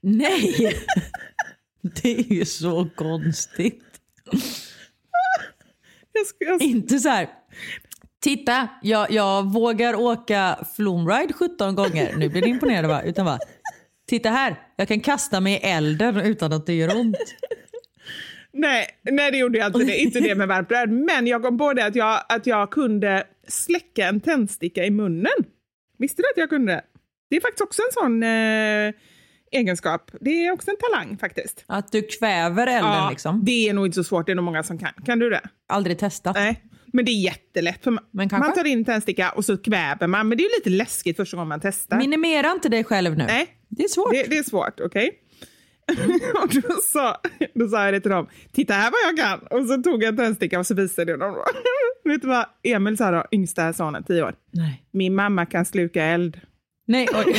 Nej! Det är ju så konstigt. Jag jag, Inte så här. Titta, jag, jag vågar åka flumride 17 gånger. Nu blir du imponerad va? Utan bara, titta här, jag kan kasta mig i elden utan att det gör ont. nej, nej, det gjorde jag inte. Det, inte det med varmt bröd. Men jag kom på det att jag, att jag kunde släcka en tändsticka i munnen. Visste du att jag kunde det? Det är faktiskt också en sån eh, egenskap. Det är också en talang faktiskt. Att du kväver elden Ja, liksom. Det är nog inte så svårt, det är nog många som kan. Kan du det? Aldrig testat. Nej. Men det är jättelätt. För man, man tar in tändsticka och så kväver man. Men det är ju lite läskigt första gången man testar. Minimera inte dig själv nu. Nej. Det är svårt. Det, det är svårt, okej? och då sa, då sa jag det till dem. Titta här vad jag kan! Och så tog jag en tändsticka och så visade jag dem. Då. Vet du vad Emil sa då, yngsta sonen, tio år? Nej. Min mamma kan sluka eld. Nej, oj.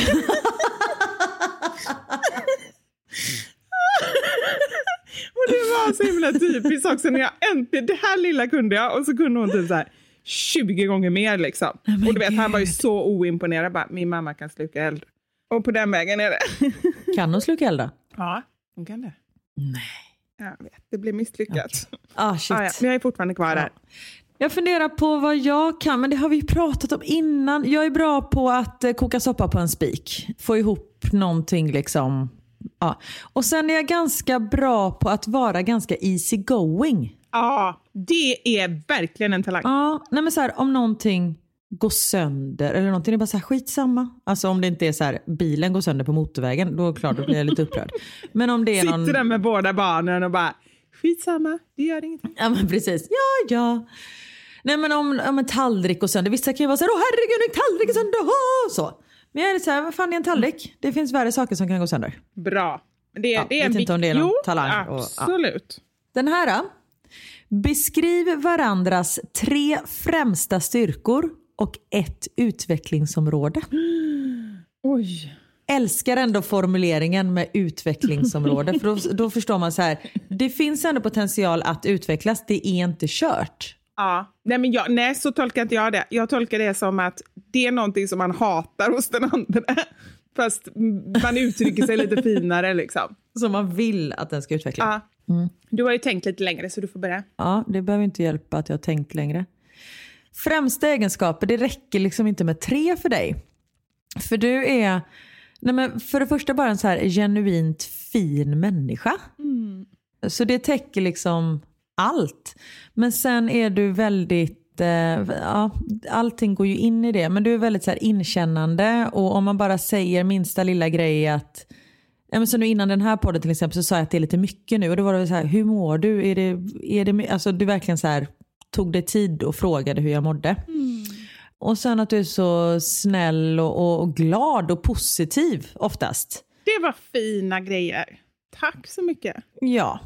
Och det var så himla typiskt också när jag äntligen, det här lilla kunde jag och så kunde hon typ så här 20 gånger mer liksom. men och du vet, han var ju så oimponerad bara, min mamma kan sluka eld. Och på den vägen är det. Kan hon sluka elda? ja, hon kan det. Nej. Jag vet, det blev misslyckat. Ah, shit. Ah, ja, men jag är fortfarande kvar där. Jag funderar på vad jag kan, men det har vi ju pratat om innan. Jag är bra på att eh, koka soppa på en spik. Få ihop någonting liksom. Ja. Och sen är jag ganska bra på att vara ganska easy going. Ja, det är verkligen en talang. Ja, nej men så här, om någonting går sönder eller någonting, det är bara så här, skitsamma. Alltså om det inte är så här, bilen går sönder på motorvägen, då klart, då blir jag lite upprörd. Men om det är någon... Sitter där med båda barnen och bara, skitsamma, det gör ingenting. Ja men precis, ja ja. Nej men om, om en tallrik går sönder, vissa kan ju vara så här, åh herregud en tallrik är sönder, åh! så. Men jag är så här, vad fan är en tallrik? Det finns värre saker som kan gå sönder. Bra. Det, Ja, det är vet en inte om det är någon jo, talang och- ja. Absolut. Den här? Beskriv varandras tre främsta styrkor och ett utvecklingsområde. Oj. Älskar ändå formuleringen med utvecklingsområde. för då, då förstår man så här, det finns ändå potential att utvecklas, det är inte kört. Ja. Nej, men jag, nej, så tolkar inte jag det. Jag tolkar det som att det är någonting som man hatar hos den andra. Fast man uttrycker sig lite finare liksom. Så man vill att den ska utvecklas. Ja. Du har ju tänkt lite längre så du får börja. Ja, det behöver inte hjälpa att jag har tänkt längre. Främsta egenskaper, det räcker liksom inte med tre för dig. För du är, nej men för det första bara en så här genuint fin människa. Så det täcker liksom allt. Men sen är du väldigt, eh, ja, allting går ju in i det. Men du är väldigt så här inkännande och om man bara säger minsta lilla grej att Ja, men så nu innan den här podden till exempel så sa jag att det är lite mycket nu och då var det så här, hur mår du? Är det, är det, alltså du verkligen så här, tog dig tid och frågade hur jag mådde. Och sen att du är så snäll och, och, och glad och positiv oftast. Det var fina grejer. Tack så mycket. Ja.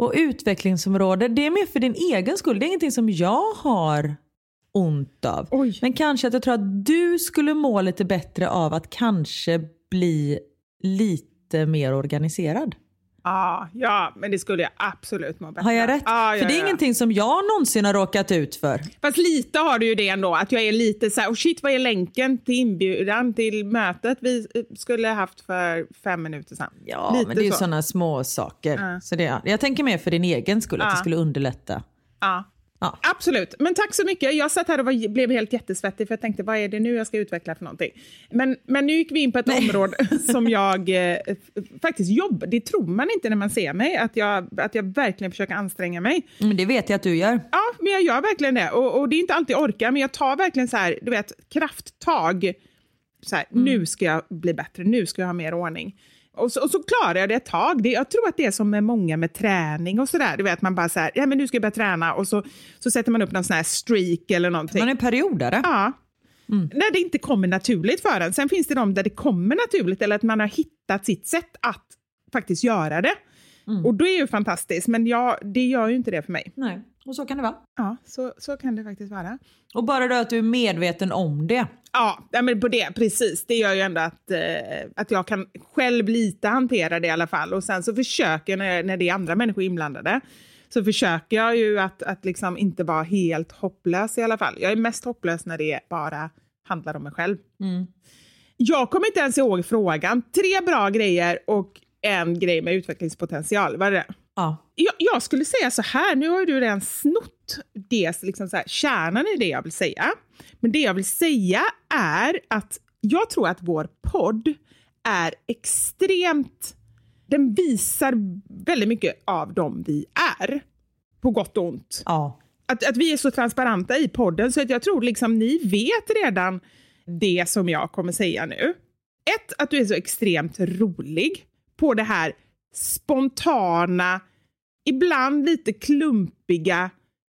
Och utvecklingsområde, det är mer för din egen skull. Det är ingenting som jag har ont av. Oj. Men kanske att jag tror att du skulle må lite bättre av att kanske bli lite mer organiserad. Ja, ja, men det skulle jag absolut må bättre Har jag rätt? Ja, för det är ja. ingenting som jag någonsin har råkat ut för. Fast lite har du ju det ändå, att jag är lite så här, oh shit vad är länken till inbjudan till mötet vi eh, skulle haft för fem minuter sedan? Ja, lite men det är ju så. sådana små saker. Så det, jag tänker mer för din egen skull, att det skulle underlätta. Ja. Ja. Absolut, men tack så mycket. Jag satt här och var, blev helt jättesvettig för jag tänkte vad är det nu jag ska utveckla för någonting. Men, men nu gick vi in på ett område som jag eh, faktiskt jobbar, det tror man inte när man ser mig, att jag, att jag verkligen försöker anstränga mig. Men det vet jag att du gör. Ja, men jag gör verkligen det. Och, och det är inte alltid jag orkar, men jag tar verkligen så här, du vet, krafttag. Så här, Nu ska jag bli bättre, nu ska jag ha mer ordning. Och så, och så klarar jag det ett tag. Det, jag tror att det är som med många med träning och sådär. Du vet, man bara så här, ja men nu ska jag börja träna och så, så sätter man upp någon sån här streak eller någonting. Man är periodare. Ja. När det inte kommer naturligt för en. Sen finns det de där det kommer naturligt eller att man har hittat sitt sätt att faktiskt göra det. Och då är ju fantastiskt, men jag, det gör ju inte det för mig. Nej, och så kan det vara. Ja, så, så kan det faktiskt vara. Och bara då att du är medveten om det. Ja, ja, men på det, precis. Det gör ju ändå att, eh, att jag kan själv lite hantera det i alla fall. Och sen så försöker jag, när, när det är andra människor inblandade, så försöker jag ju att, att liksom inte vara helt hopplös i alla fall. Jag är mest hopplös när det bara handlar om mig själv. Jag kommer inte ens ihåg frågan. Tre bra grejer och en grej med utvecklingspotential. Var det det? Ja. Jag, jag skulle säga så här, nu har du redan snott det, liksom så här, kärnan i det jag vill säga. Men det jag vill säga är att jag tror att vår podd är extremt... Den visar väldigt mycket av dem vi är, på gott och ont. Ja. Att, att vi är så transparenta i podden så att jag tror liksom ni vet redan det som jag kommer säga nu. Ett, att du är så extremt rolig på det här spontana, ibland lite klumpiga,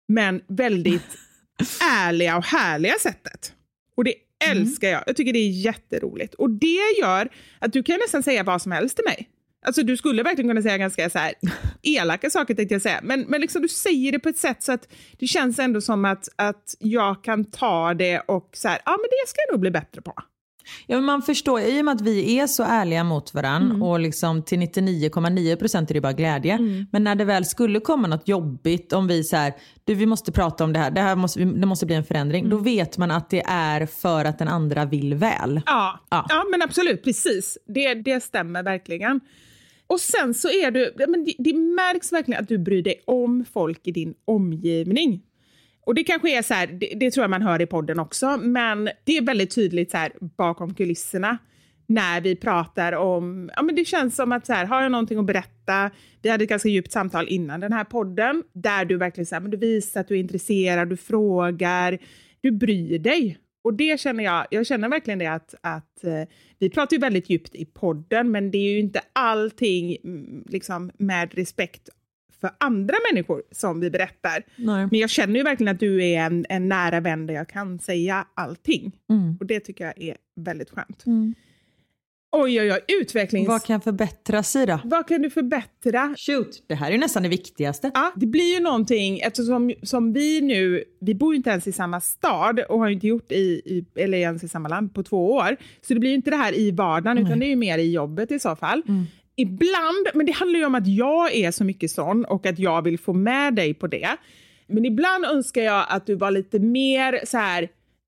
men väldigt ärliga och härliga sättet. Och det älskar jag. Jag tycker det är jätteroligt. Och det gör att du kan nästan säga vad som helst till mig. Alltså du skulle verkligen kunna säga ganska så här elaka saker tänkte jag säga. Men, men liksom du säger det på ett sätt så att det känns ändå som att, att jag kan ta det och så här, ja men det ska jag nog bli bättre på. Ja, men man förstår, i och med att vi är så ärliga mot varandra Mm. och liksom till 99,9 procent är det bara glädje. Mm. Men när det väl skulle komma något jobbigt, om vi så här, du vi måste prata om det här, det, här måste, det måste bli en förändring. Då vet man att det är för att den andra vill väl. Ja, Ja. ja. men absolut, precis. Det, det stämmer verkligen. Och sen så är du, men det, det märks verkligen att du bryr dig om folk i din omgivning. Och det kanske är så här, det, det tror jag man hör i podden också, men det är väldigt tydligt så här bakom kulisserna när vi pratar om, ja men det känns som att så här, har jag någonting att berätta, vi hade ett ganska djupt samtal innan den här podden, där du verkligen så här, men du visar att du är intresserad, du frågar, du bryr dig. Och det känner jag, jag känner verkligen det att, att eh, vi pratar ju väldigt djupt i podden, men det är ju inte allting mm, liksom, med respekt för andra människor som vi berättar. Nej. Men jag känner ju verkligen att du är en, en nära vän där jag kan säga allting. Mm. Och det tycker jag är väldigt skönt. Oj, oj, oj, utvecklings... Vad kan förbättras i då? Vad kan du förbättra? Shoot, det här är nästan det viktigaste. Ja, det blir ju någonting eftersom som vi nu, vi bor ju inte ens i samma stad och har ju inte gjort i, i eller ens i samma land på två år. Så det blir ju inte det här i vardagen utan det är ju mer i jobbet i så fall. Ibland, men det handlar ju om att jag är så mycket sån och att jag vill få med dig på det. Men ibland önskar jag att du var lite mer så här,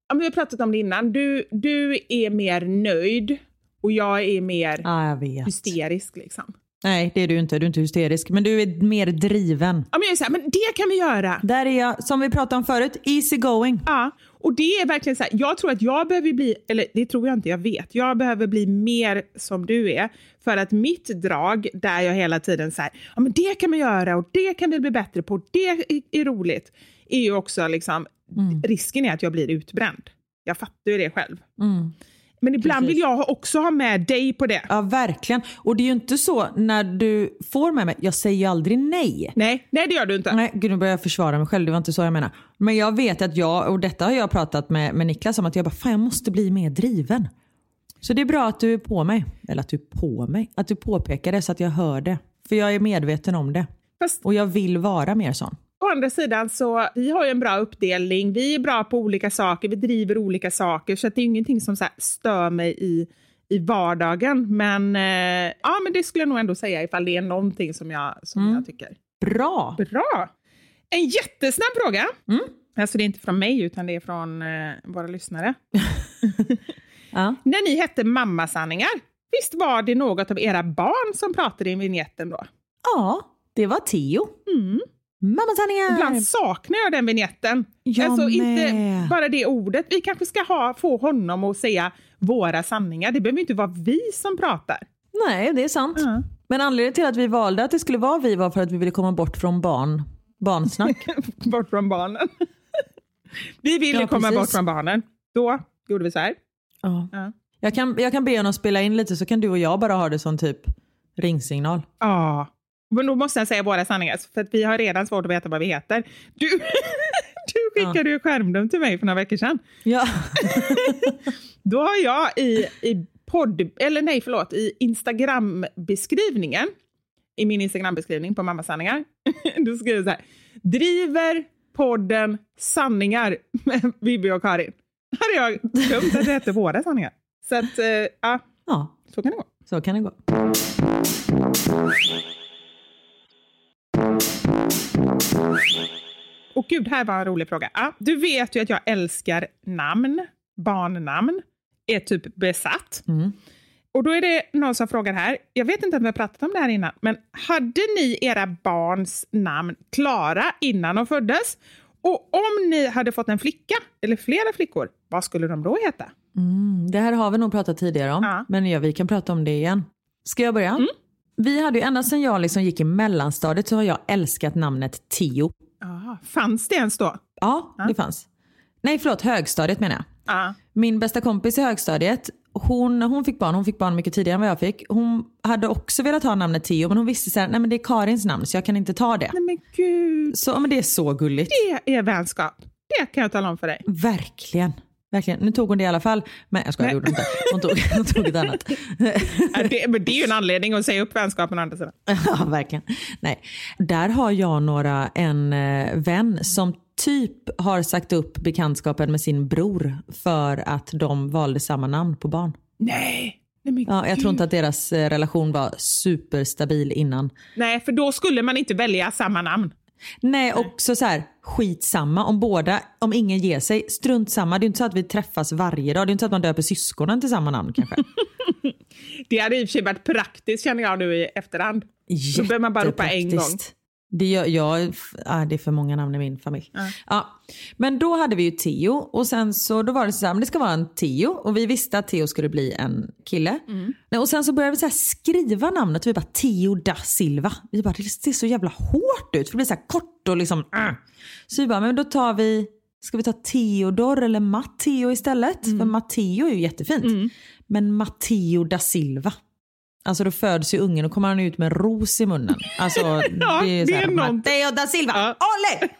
ja, men vi har pratat om det innan, du, du är mer nöjd och jag är mer Ja, jag hysterisk liksom. Nej, det är du inte. Du är inte hysterisk. Men du är mer driven. Ja, men jag är så här, men det kan vi göra. Där är jag, som vi pratade om förut, easy going. Ja, och det är verkligen så här, jag tror att jag behöver bli, eller det tror jag inte, jag vet, jag behöver bli mer som du är. För att mitt drag, där jag hela tiden så här, ja men det kan man göra och det kan vi bli bättre på, det är, är roligt, är ju också liksom, risken är att jag blir utbränd. Jag fattar ju det själv. Men ibland vill jag också ha med dig på det. Ja, verkligen. Och det är ju inte så när du får med mig, jag säger ju aldrig nej. Nej, nej det gör du inte. Nej, gud nu börjar jag försvara mig själv, det var inte så jag menar. Men jag vet att jag, och detta har jag pratat med, med Niklas om, att jag bara, fan jag måste bli mer driven. Så det är bra att du är på mig, eller att du är på mig, att du påpekar det så att jag hör det. För jag är medveten om det. Fast Och jag vill vara mer sån. Å andra sidan så, vi har ju en bra uppdelning, vi är bra på olika saker, vi driver olika saker, så det är ingenting som så här stör mig i, i vardagen. Men, eh, ja, men det skulle jag nog ändå säga ifall det är någonting som jag, som jag tycker. Bra! Bra! En jättesnabb fråga. Alltså det är inte från mig, utan det är från eh, våra lyssnare. Ja. När ni hette Mammasanningar, visst var det något av era barn som pratade i vignetten då? ja, det var Theo. Mm. Mammasanningar! Ibland saknar jag den vignetten. Jag alltså inte med. bara det ordet. Vi kanske ska ha, få honom att säga våra sanningar. Det behöver inte vara vi som pratar. Nej, det är sant. Ja. Men anledningen till att vi valde att det skulle vara vi var för att vi ville komma bort från barn, barnsnack. bort från barnen. vi ville Ja, komma precis. bort från barnen. Då gjorde vi så här. Ja. Ja. Jag, kan, jag kan be honom spela in lite så kan du och jag bara ha det som typ ringsignal. Ja. Men då måste jag säga våra sanningar, för att vi har redan svårt att veta vad vi heter. Du, du skickade ju skärmdump till mig för några veckor sedan. Ja. Då har jag i, i podd, eller nej förlåt, i Instagram-beskrivningen i min Instagram-beskrivning på Mammasanningar. du skriver så här. Driver podden Sanningar med Bibi och Karin. hade jag glömt att det hette Våra sanningar. Så att, ja, Ja, så kan det gå. så kan det gå. Och gud, här var en rolig fråga. Ja, du vet ju att jag älskar namn, barnnamn, är typ besatt. Mm. Och då är det någon som frågar här, jag vet inte om vi har pratat om det här innan, men hade ni era barns namn klara innan de föddes? Och om ni hade fått en flicka, eller flera flickor, vad skulle de då heta? Mm, det här har vi nog pratat tidigare om, Ja. men ja, vi kan prata om det igen. Ska jag börja? Vi hade ju ända sedan jag liksom gick i mellanstadiet så har jag älskat namnet Tio. Ah, fanns det ens då? Ja, det fanns. Nej, förlåt, högstadiet menar jag. Ja. Min bästa kompis i högstadiet, hon, hon fick barn, hon fick barn mycket tidigare än vad jag fick. Hon hade också velat ha namnet Tio men hon visste så här, nej men det är Karins namn så jag kan inte ta det. Nej men gud, Så men det är så gulligt. det är vänskap. Det kan jag tala om för dig. Verkligen. Verkligen. Nu tog hon det i alla fall. Men jag skojar, det gjorde hon inte. Hon tog, hon tog ett annat. Det, men det är ju en anledning att säga upp vänskapen å andra sidan. ja, verkligen. Nej. Där har jag några, en eh, vän som typ har sagt upp bekantskapen med sin bror för att de valde samma namn på barn. Nej. Ja, jag tror inte att deras eh, relation var superstabil innan. Nej, för då skulle man inte välja samma namn. Nej, också så här, skitsamma om båda, om ingen ger sig, strunt samma. Det är inte så att vi träffas varje dag. Det är inte så att man döper syskonen till samma namn kanske. Det hade i och för sig varit praktiskt känner jag nu i efterhand. Då behöver man bara ropa en gång. Det, gör, jag, ah, det är för många namn i min familj. Ja. Men då hade vi ju Theo och sen så då var det så här, men det ska vara en Theo och vi visste att Theo skulle bli en kille. Mm. Nej, Och sen så började vi så skriva namnet och vi bara Theo da Silva. Vi bara det ser så jävla hårt ut för det blir så kort och liksom äh. Så vi bara men då tar vi, ska vi ta Theodor eller Matteo istället? Mm. För Matteo är ju jättefint. Men Matteo da Silva. Alltså då föds ju ungen och kommer han ut med en ros i munnen. Alltså Ja, det är, så här. Matteo da Silva, Ja. ole!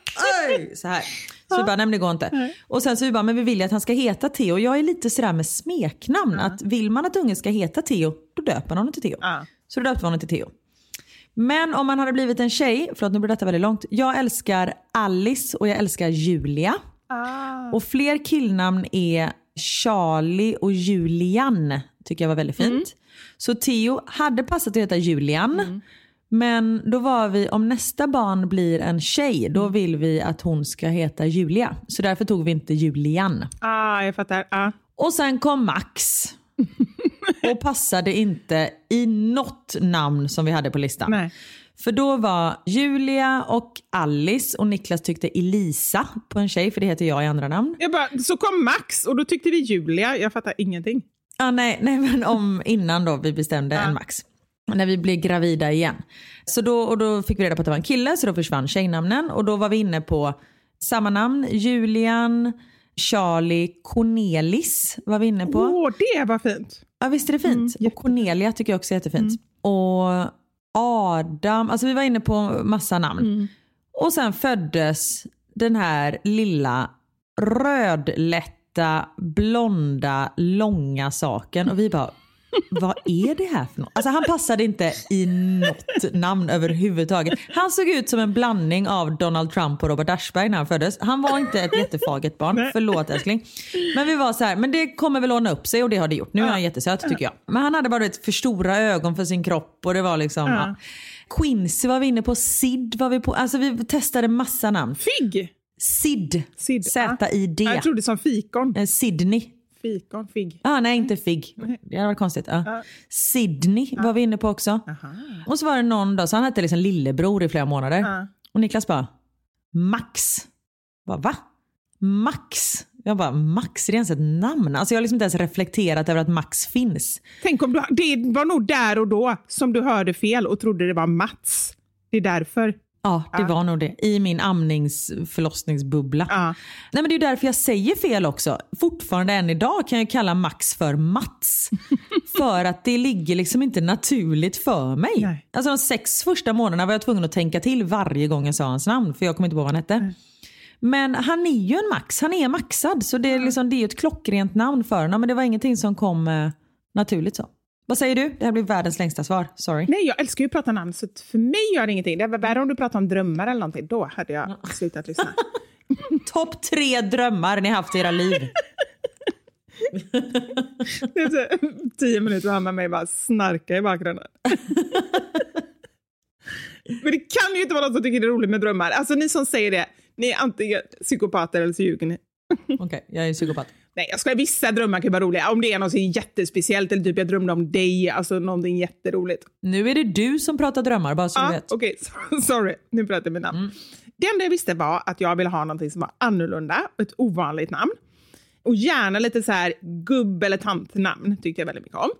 Oj! Så här. Så vi bara, nej men det går inte. Och sen så vi bara, men vi vill ju att han ska heta Theo. Jag är lite sådär med smeknamn. Att vill man att ungen ska heta Theo, då döper man honom till Theo. Ja. Så då döpte vi honom till Theo. Men om man hade blivit en tjej, förlåt nu blir detta väldigt långt. Jag älskar Alice och jag älskar Julia. Ah. Och fler killnamn är Charlie och Julian. Tycker jag var väldigt fint. Så Theo hade passat att heta Julian. Men då var vi, om nästa barn blir en tjej, då vill vi att hon ska heta Julia. Så därför tog vi inte Julian. Ah, jag fattar. Ah. Och sen kom Max. och passade inte i något namn som vi hade på listan. Nej. För då var Julia och Alice och Niklas tyckte Elisa på en tjej, för det heter jag i andra namn. Jag bara, så kom Max och då tyckte vi Julia. Jag fattar ingenting. Ja, nej, nej, men om innan då vi bestämde en Max. När vi blev gravida igen. Så då, och då fick vi reda på att det var en kille, så då försvann tjejnamnen. Och då var vi inne på samma namn, Julian, Charlie, Cornelis var vi inne på. Åh, det var fint. Ja visst är det fint? och Cornelia tycker jag också är jättefint. Och Adam, alltså vi var inne på massa namn. Och sen föddes den här lilla rödlätta, blonda, långa saken. Och vi bara, vad är det här för något? Alltså han passade inte i något namn överhuvudtaget. Han såg ut som en blandning av Donald Trump och Robert Aschberg när han föddes. Han var inte ett jättefagert barn, förlåt älskling. Men vi var så här, men det kommer väl ordna upp sig och det har det gjort. Nu är han jättesöt tycker jag. Men han hade bara ett för stora ögon för sin kropp och det var liksom... Ja. Quincy var vi inne på, Sid var vi på. Alltså vi testade massa namn. Figg. Sid. Sid, Z-I-D. Jag trodde som fikon. Eh, Sydney. Fikon, figg. Ah, nej, inte Fig. Det hade varit konstigt. Ja. Sydney var vi inne på också. Och så var det någon då, så han hette liksom lillebror i flera månader. Och Niklas bara, Max. Jag bara, va? Max? Jag bara, Max, är det ens ett namn? Alltså jag har liksom inte ens reflekterat över att Max finns. Tänk om du, det var nog där och då som du hörde fel och trodde det var Mats. Det är därför. Ja, det var nog det. I min amningsförlossningsbubbla. Ja. Nej, men det är därför jag säger fel också. Fortfarande än idag kan jag kalla Max för Mats. för att det ligger liksom inte naturligt för mig. Nej. Alltså de sex första månaderna var jag tvungen att tänka till varje gång jag sa hans namn. För jag kommer inte ihåg vad han hette. Men han är ju en Max. Han är maxad. Så det är, liksom, det är ett klockrent namn för honom. Men det var ingenting som kom eh, naturligt så. Vad säger du? Det här blir världens längsta svar. Sorry. Nej, jag älskar ju att prata namn, så för mig gör det ingenting. Det var värre om du pratade om drömmar eller någonting. Då hade jag slutat lyssna. Topp tre drömmar ni haft i era liv. Tio minuter hör man mig bara snarka i bakgrunden. Men det kan ju inte vara någon som tycker det är roligt med drömmar. Alltså ni som säger det, ni är antingen psykopater eller så ljuger ni. Okej, okay, jag är psykopat. Nej, jag ska vissa drömmar kan vara roliga. Om det är något jättespeciellt eller typ jag drömde om dig, alltså någonting jätteroligt. Nu är det du som pratar drömmar, bara så ah, du vet. Okej, okay. sorry. Nu pratar jag med namn. Mm. Det enda jag visste var att jag ville ha någonting som var annorlunda, ett ovanligt namn. Och gärna lite så här gubb eller tantnamn tyckte jag väldigt mycket om.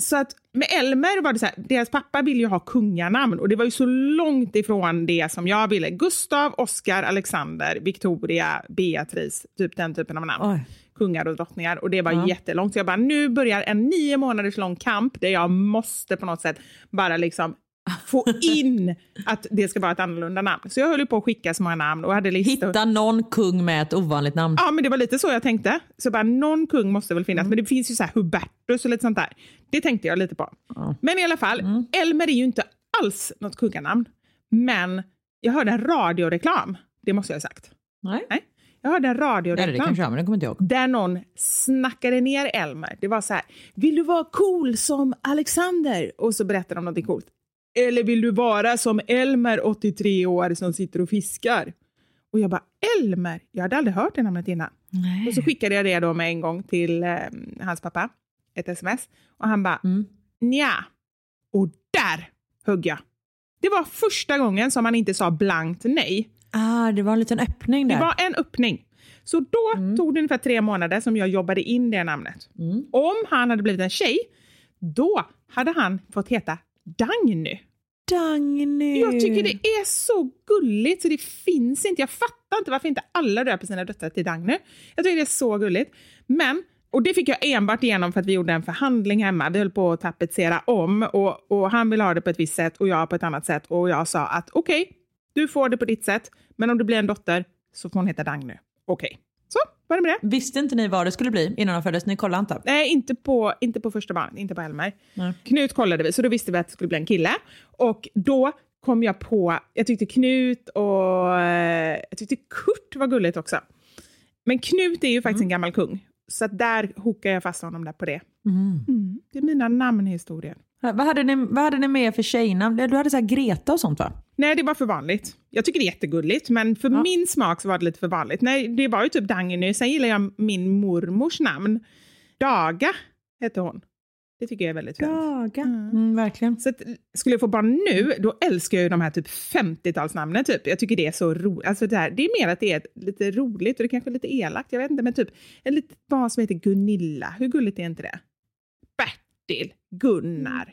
Så att med Elmer var det så här, deras pappa ville ju ha kunganamn och det var ju så långt ifrån det som jag ville. Gustav, Oscar, Alexander, Victoria, Beatrice, typ den typen av namn. Oj. Kungar och drottningar och det var ja. jättelångt. Så jag bara, nu börjar en nio månaders lång kamp där jag måste på något sätt bara liksom få in att det ska vara ett annorlunda namn. Så jag höll på att skicka så många namn och hade listor. Hitta någon kung med ett ovanligt namn. Ja, men det var lite så jag tänkte. Så bara någon kung måste väl finnas, mm. men det finns ju så här Hubertus och lite sånt där. Det tänkte jag lite på. Mm. Men i alla fall, mm. Elmer är ju inte alls något kunganamn. Men jag hörde en radioreklam, det måste jag ha sagt. Nej. Nej. Jag hörde en radioreklam det kanske jag, men det kommer inte ihåg. där någon snackade ner Elmer. Det var så här, vill du vara cool som Alexander? Och så berättade de något coolt. Eller vill du vara som Elmer, 83 år, som sitter och fiskar? Och jag bara, Elmer? Jag hade aldrig hört det namnet innan. Nej. Och så skickade jag det då med en gång till eh, hans pappa, ett sms. Och han bara, mm. nja. Och där högg jag. Det var första gången som han inte sa blankt nej. Ah, det var en liten öppning där. Det var en öppning. Så då mm. tog det ungefär tre månader som jag jobbade in det namnet. Mm. Om han hade blivit en tjej, då hade han fått heta Dagny. Dagny! Jag tycker det är så gulligt så det finns inte. Jag fattar inte varför inte alla döper sina döttrar till Dagny. Jag tycker det är så gulligt. Men, och det fick jag enbart igenom för att vi gjorde en förhandling hemma. Vi höll på att tapetsera om och, och han ville ha det på ett visst sätt och jag på ett annat sätt. Och jag sa att okej, okay, du får det på ditt sätt, men om det blir en dotter så får hon heta Dagny. Okej. Okay. Var det med det. Visste inte ni vad det skulle bli innan de föddes? Ni kollade inte? Nej, inte på, inte på första barnet, inte på Elmer. Nej. Knut kollade vi, så då visste vi att det skulle bli en kille. Och då kom jag på, jag tyckte Knut och eh, jag tyckte Kurt var gulligt också. Men Knut är ju faktiskt mm. en gammal kung, så där hokar jag fast honom där på det. Mm. Mm, det är mina namnhistorier. Vad hade ni, vad hade ni med för tjejnamn? Du hade så här Greta och sånt va? Nej, det var för vanligt. Jag tycker det är jättegulligt, men för ja. min smak så var det lite för vanligt. Nej, det var ju typ Dagny. Sen gillar jag min mormors namn. Daga hette hon. Det tycker jag är väldigt fint. Daga. Mm. Mm, verkligen. Så att, skulle jag få barn nu, då älskar jag ju de här typ 50-talsnamnen. Typ. Jag tycker det är så roligt. Alltså det, det är mer att det är lite roligt och det kanske är lite elakt. Jag vet inte, men typ ett litet barn som heter Gunilla. Hur gulligt är inte det? Bertil, Gunnar.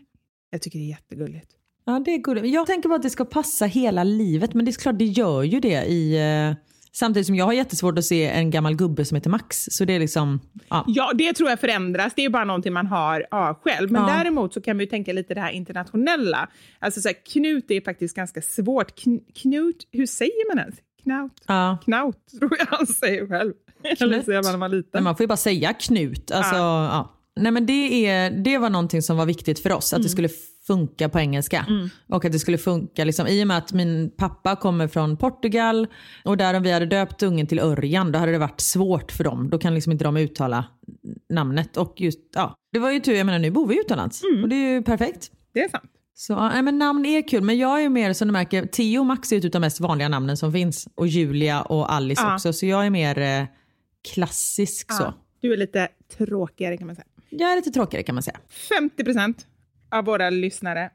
Jag tycker det är jättegulligt. Ja, det är gulligt. Jag tänker bara att det ska passa hela livet, men det är klart det gör ju det i... Eh, samtidigt som jag har jättesvårt att se en gammal gubbe som heter Max. Så det är liksom... Ja, ja det tror jag förändras. Det är bara någonting man har ja, själv. Men ja. däremot så kan vi tänka lite det här internationella. Alltså så här, Knut är faktiskt ganska svårt. Kn Knut, hur säger man ens? Knaut? Ja. Knaut, tror jag han säger själv. Eller säger man när man liten. man får ju bara säga Knut. Alltså, ja. Nej, men det, är, det var någonting som var viktigt för oss. Att mm. det skulle funka på engelska. Mm. Och att det skulle funka, liksom, i och med att min pappa kommer från Portugal och där om vi hade döpt ungen till Örjan då hade det varit svårt för dem. Då kan liksom inte de uttala namnet. Och just, ja, det var ju tur, jag menar nu bor vi utomlands mm. och det är ju perfekt. Det är sant. Så, ja, men namn är kul, men jag är mer som du märker, Theo och Max är ett av de mest vanliga namnen som finns. Och Julia och Alice ja. också, så jag är mer eh, klassisk ja. så. Du är lite tråkigare kan man säga. Jag är lite tråkigare kan man säga. 50 procent av våra lyssnare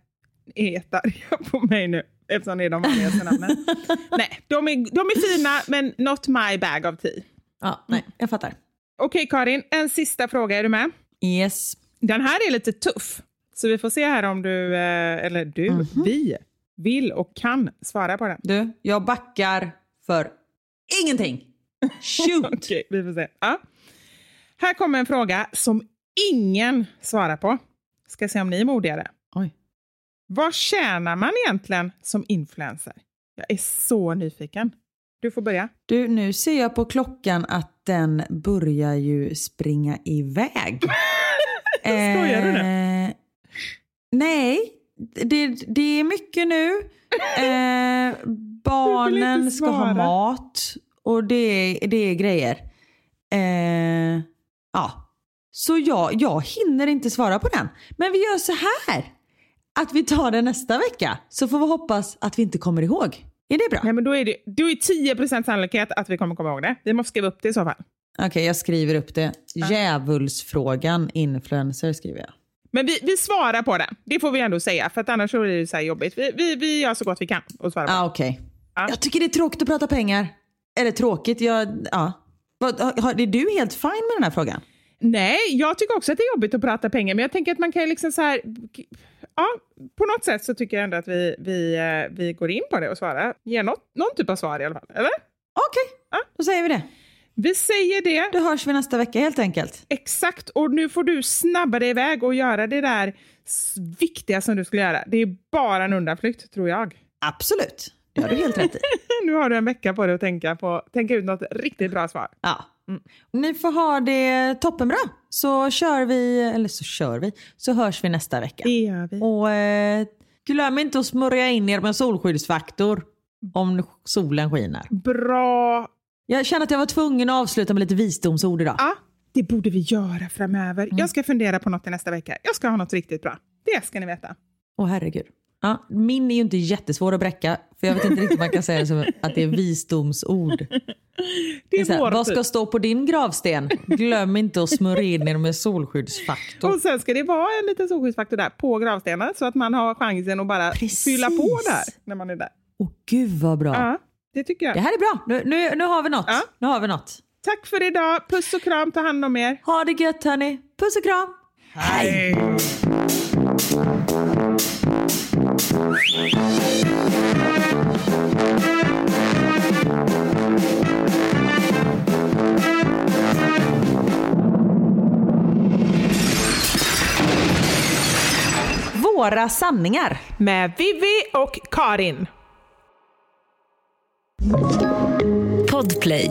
är jättearga på mig nu eftersom det är de vanligaste namnen. nej, de är, de är fina men not my bag of tea. Ja, nej, jag fattar. Okej Karin, en sista fråga. Är du med? Yes. Den här är lite tuff, så vi får se här om du, eh, eller du, mm -hmm. vi, vill och kan svara på den. Du, jag backar för ingenting. Shoot! Okej, vi får se. Ja. Här kommer en fråga som ingen svarar på. Ska se om ni är modigare. Oj. Vad tjänar man egentligen som influencer? Jag är så nyfiken. Du får börja. Du, nu ser jag på klockan att den börjar ju springa iväg. Skojar du nu? Eh, Nej, det, det är mycket nu. Eh, barnen ska ha mat och det, det är grejer. Eh, ja. Så jag, jag hinner inte svara på den. Men vi gör så här. Att vi tar det nästa vecka. Så får vi hoppas att vi inte kommer ihåg. Är det bra? Nej, men då är det då är 10% sannolikhet att vi kommer komma ihåg det. Vi måste skriva upp det i så fall. Okej, jag skriver upp det. Djävulsfrågan influencer skriver jag. Men vi, vi svarar på den. Det får vi ändå säga, för att annars blir det så här jobbigt. Vi, vi, vi gör så gott vi kan och svarar på Ah, den. Okej. Ja. Jag tycker det är tråkigt att prata pengar. Eller tråkigt, jag, ja. Är du helt fine med den här frågan? Nej, jag tycker också att det är jobbigt att prata pengar, men jag tänker att man kan liksom så här... Ja, på något sätt så tycker jag ändå att vi, vi, eh, vi går in på det och svarar. Ger något, någon typ av svar i alla fall. Eller? Okej, Ja. då säger vi det. Vi säger det. Då hörs vi nästa vecka helt enkelt. Exakt, och nu får du snabba dig iväg och göra det där viktiga som du skulle göra. Det är bara en undanflykt, tror jag. Absolut, det har du helt rätt i. Nu har du en vecka på dig att tänka, på, tänka ut något riktigt bra svar. Ja. Ni får ha det toppenbra. Så kör vi, eller så kör vi, så hörs vi nästa vecka. Det gör vi. Och eh, glöm inte att smörja in er med solskyddsfaktor om solen skiner. Bra. Jag känner att jag var tvungen att avsluta med lite visdomsord idag. Ja, det borde vi göra framöver. Jag ska fundera på något i nästa vecka. Jag ska ha något riktigt bra. Det ska ni veta. Åh herregud. Ja, min är ju inte jättesvår att bräcka, för jag vet inte riktigt om man kan säga det som att det är visdomsord. Det Det är är så här, vad ska stå på din gravsten? Glöm inte att smörja in er med solskyddsfaktor. Och sen ska det vara en liten solskyddsfaktor där på gravstenen så att man har chansen att bara Precis. fylla på där när man är där. Åh gud vad bra. Ja, det tycker jag. Det här är bra. Nu, nu, nu har vi något. Ja. Nu har vi något. Tack för idag. Puss och kram. Ta hand om er. Ha det gött hörni. Puss och kram. Hej. Våra sanningar. Med Vivi och Karin. Podplay.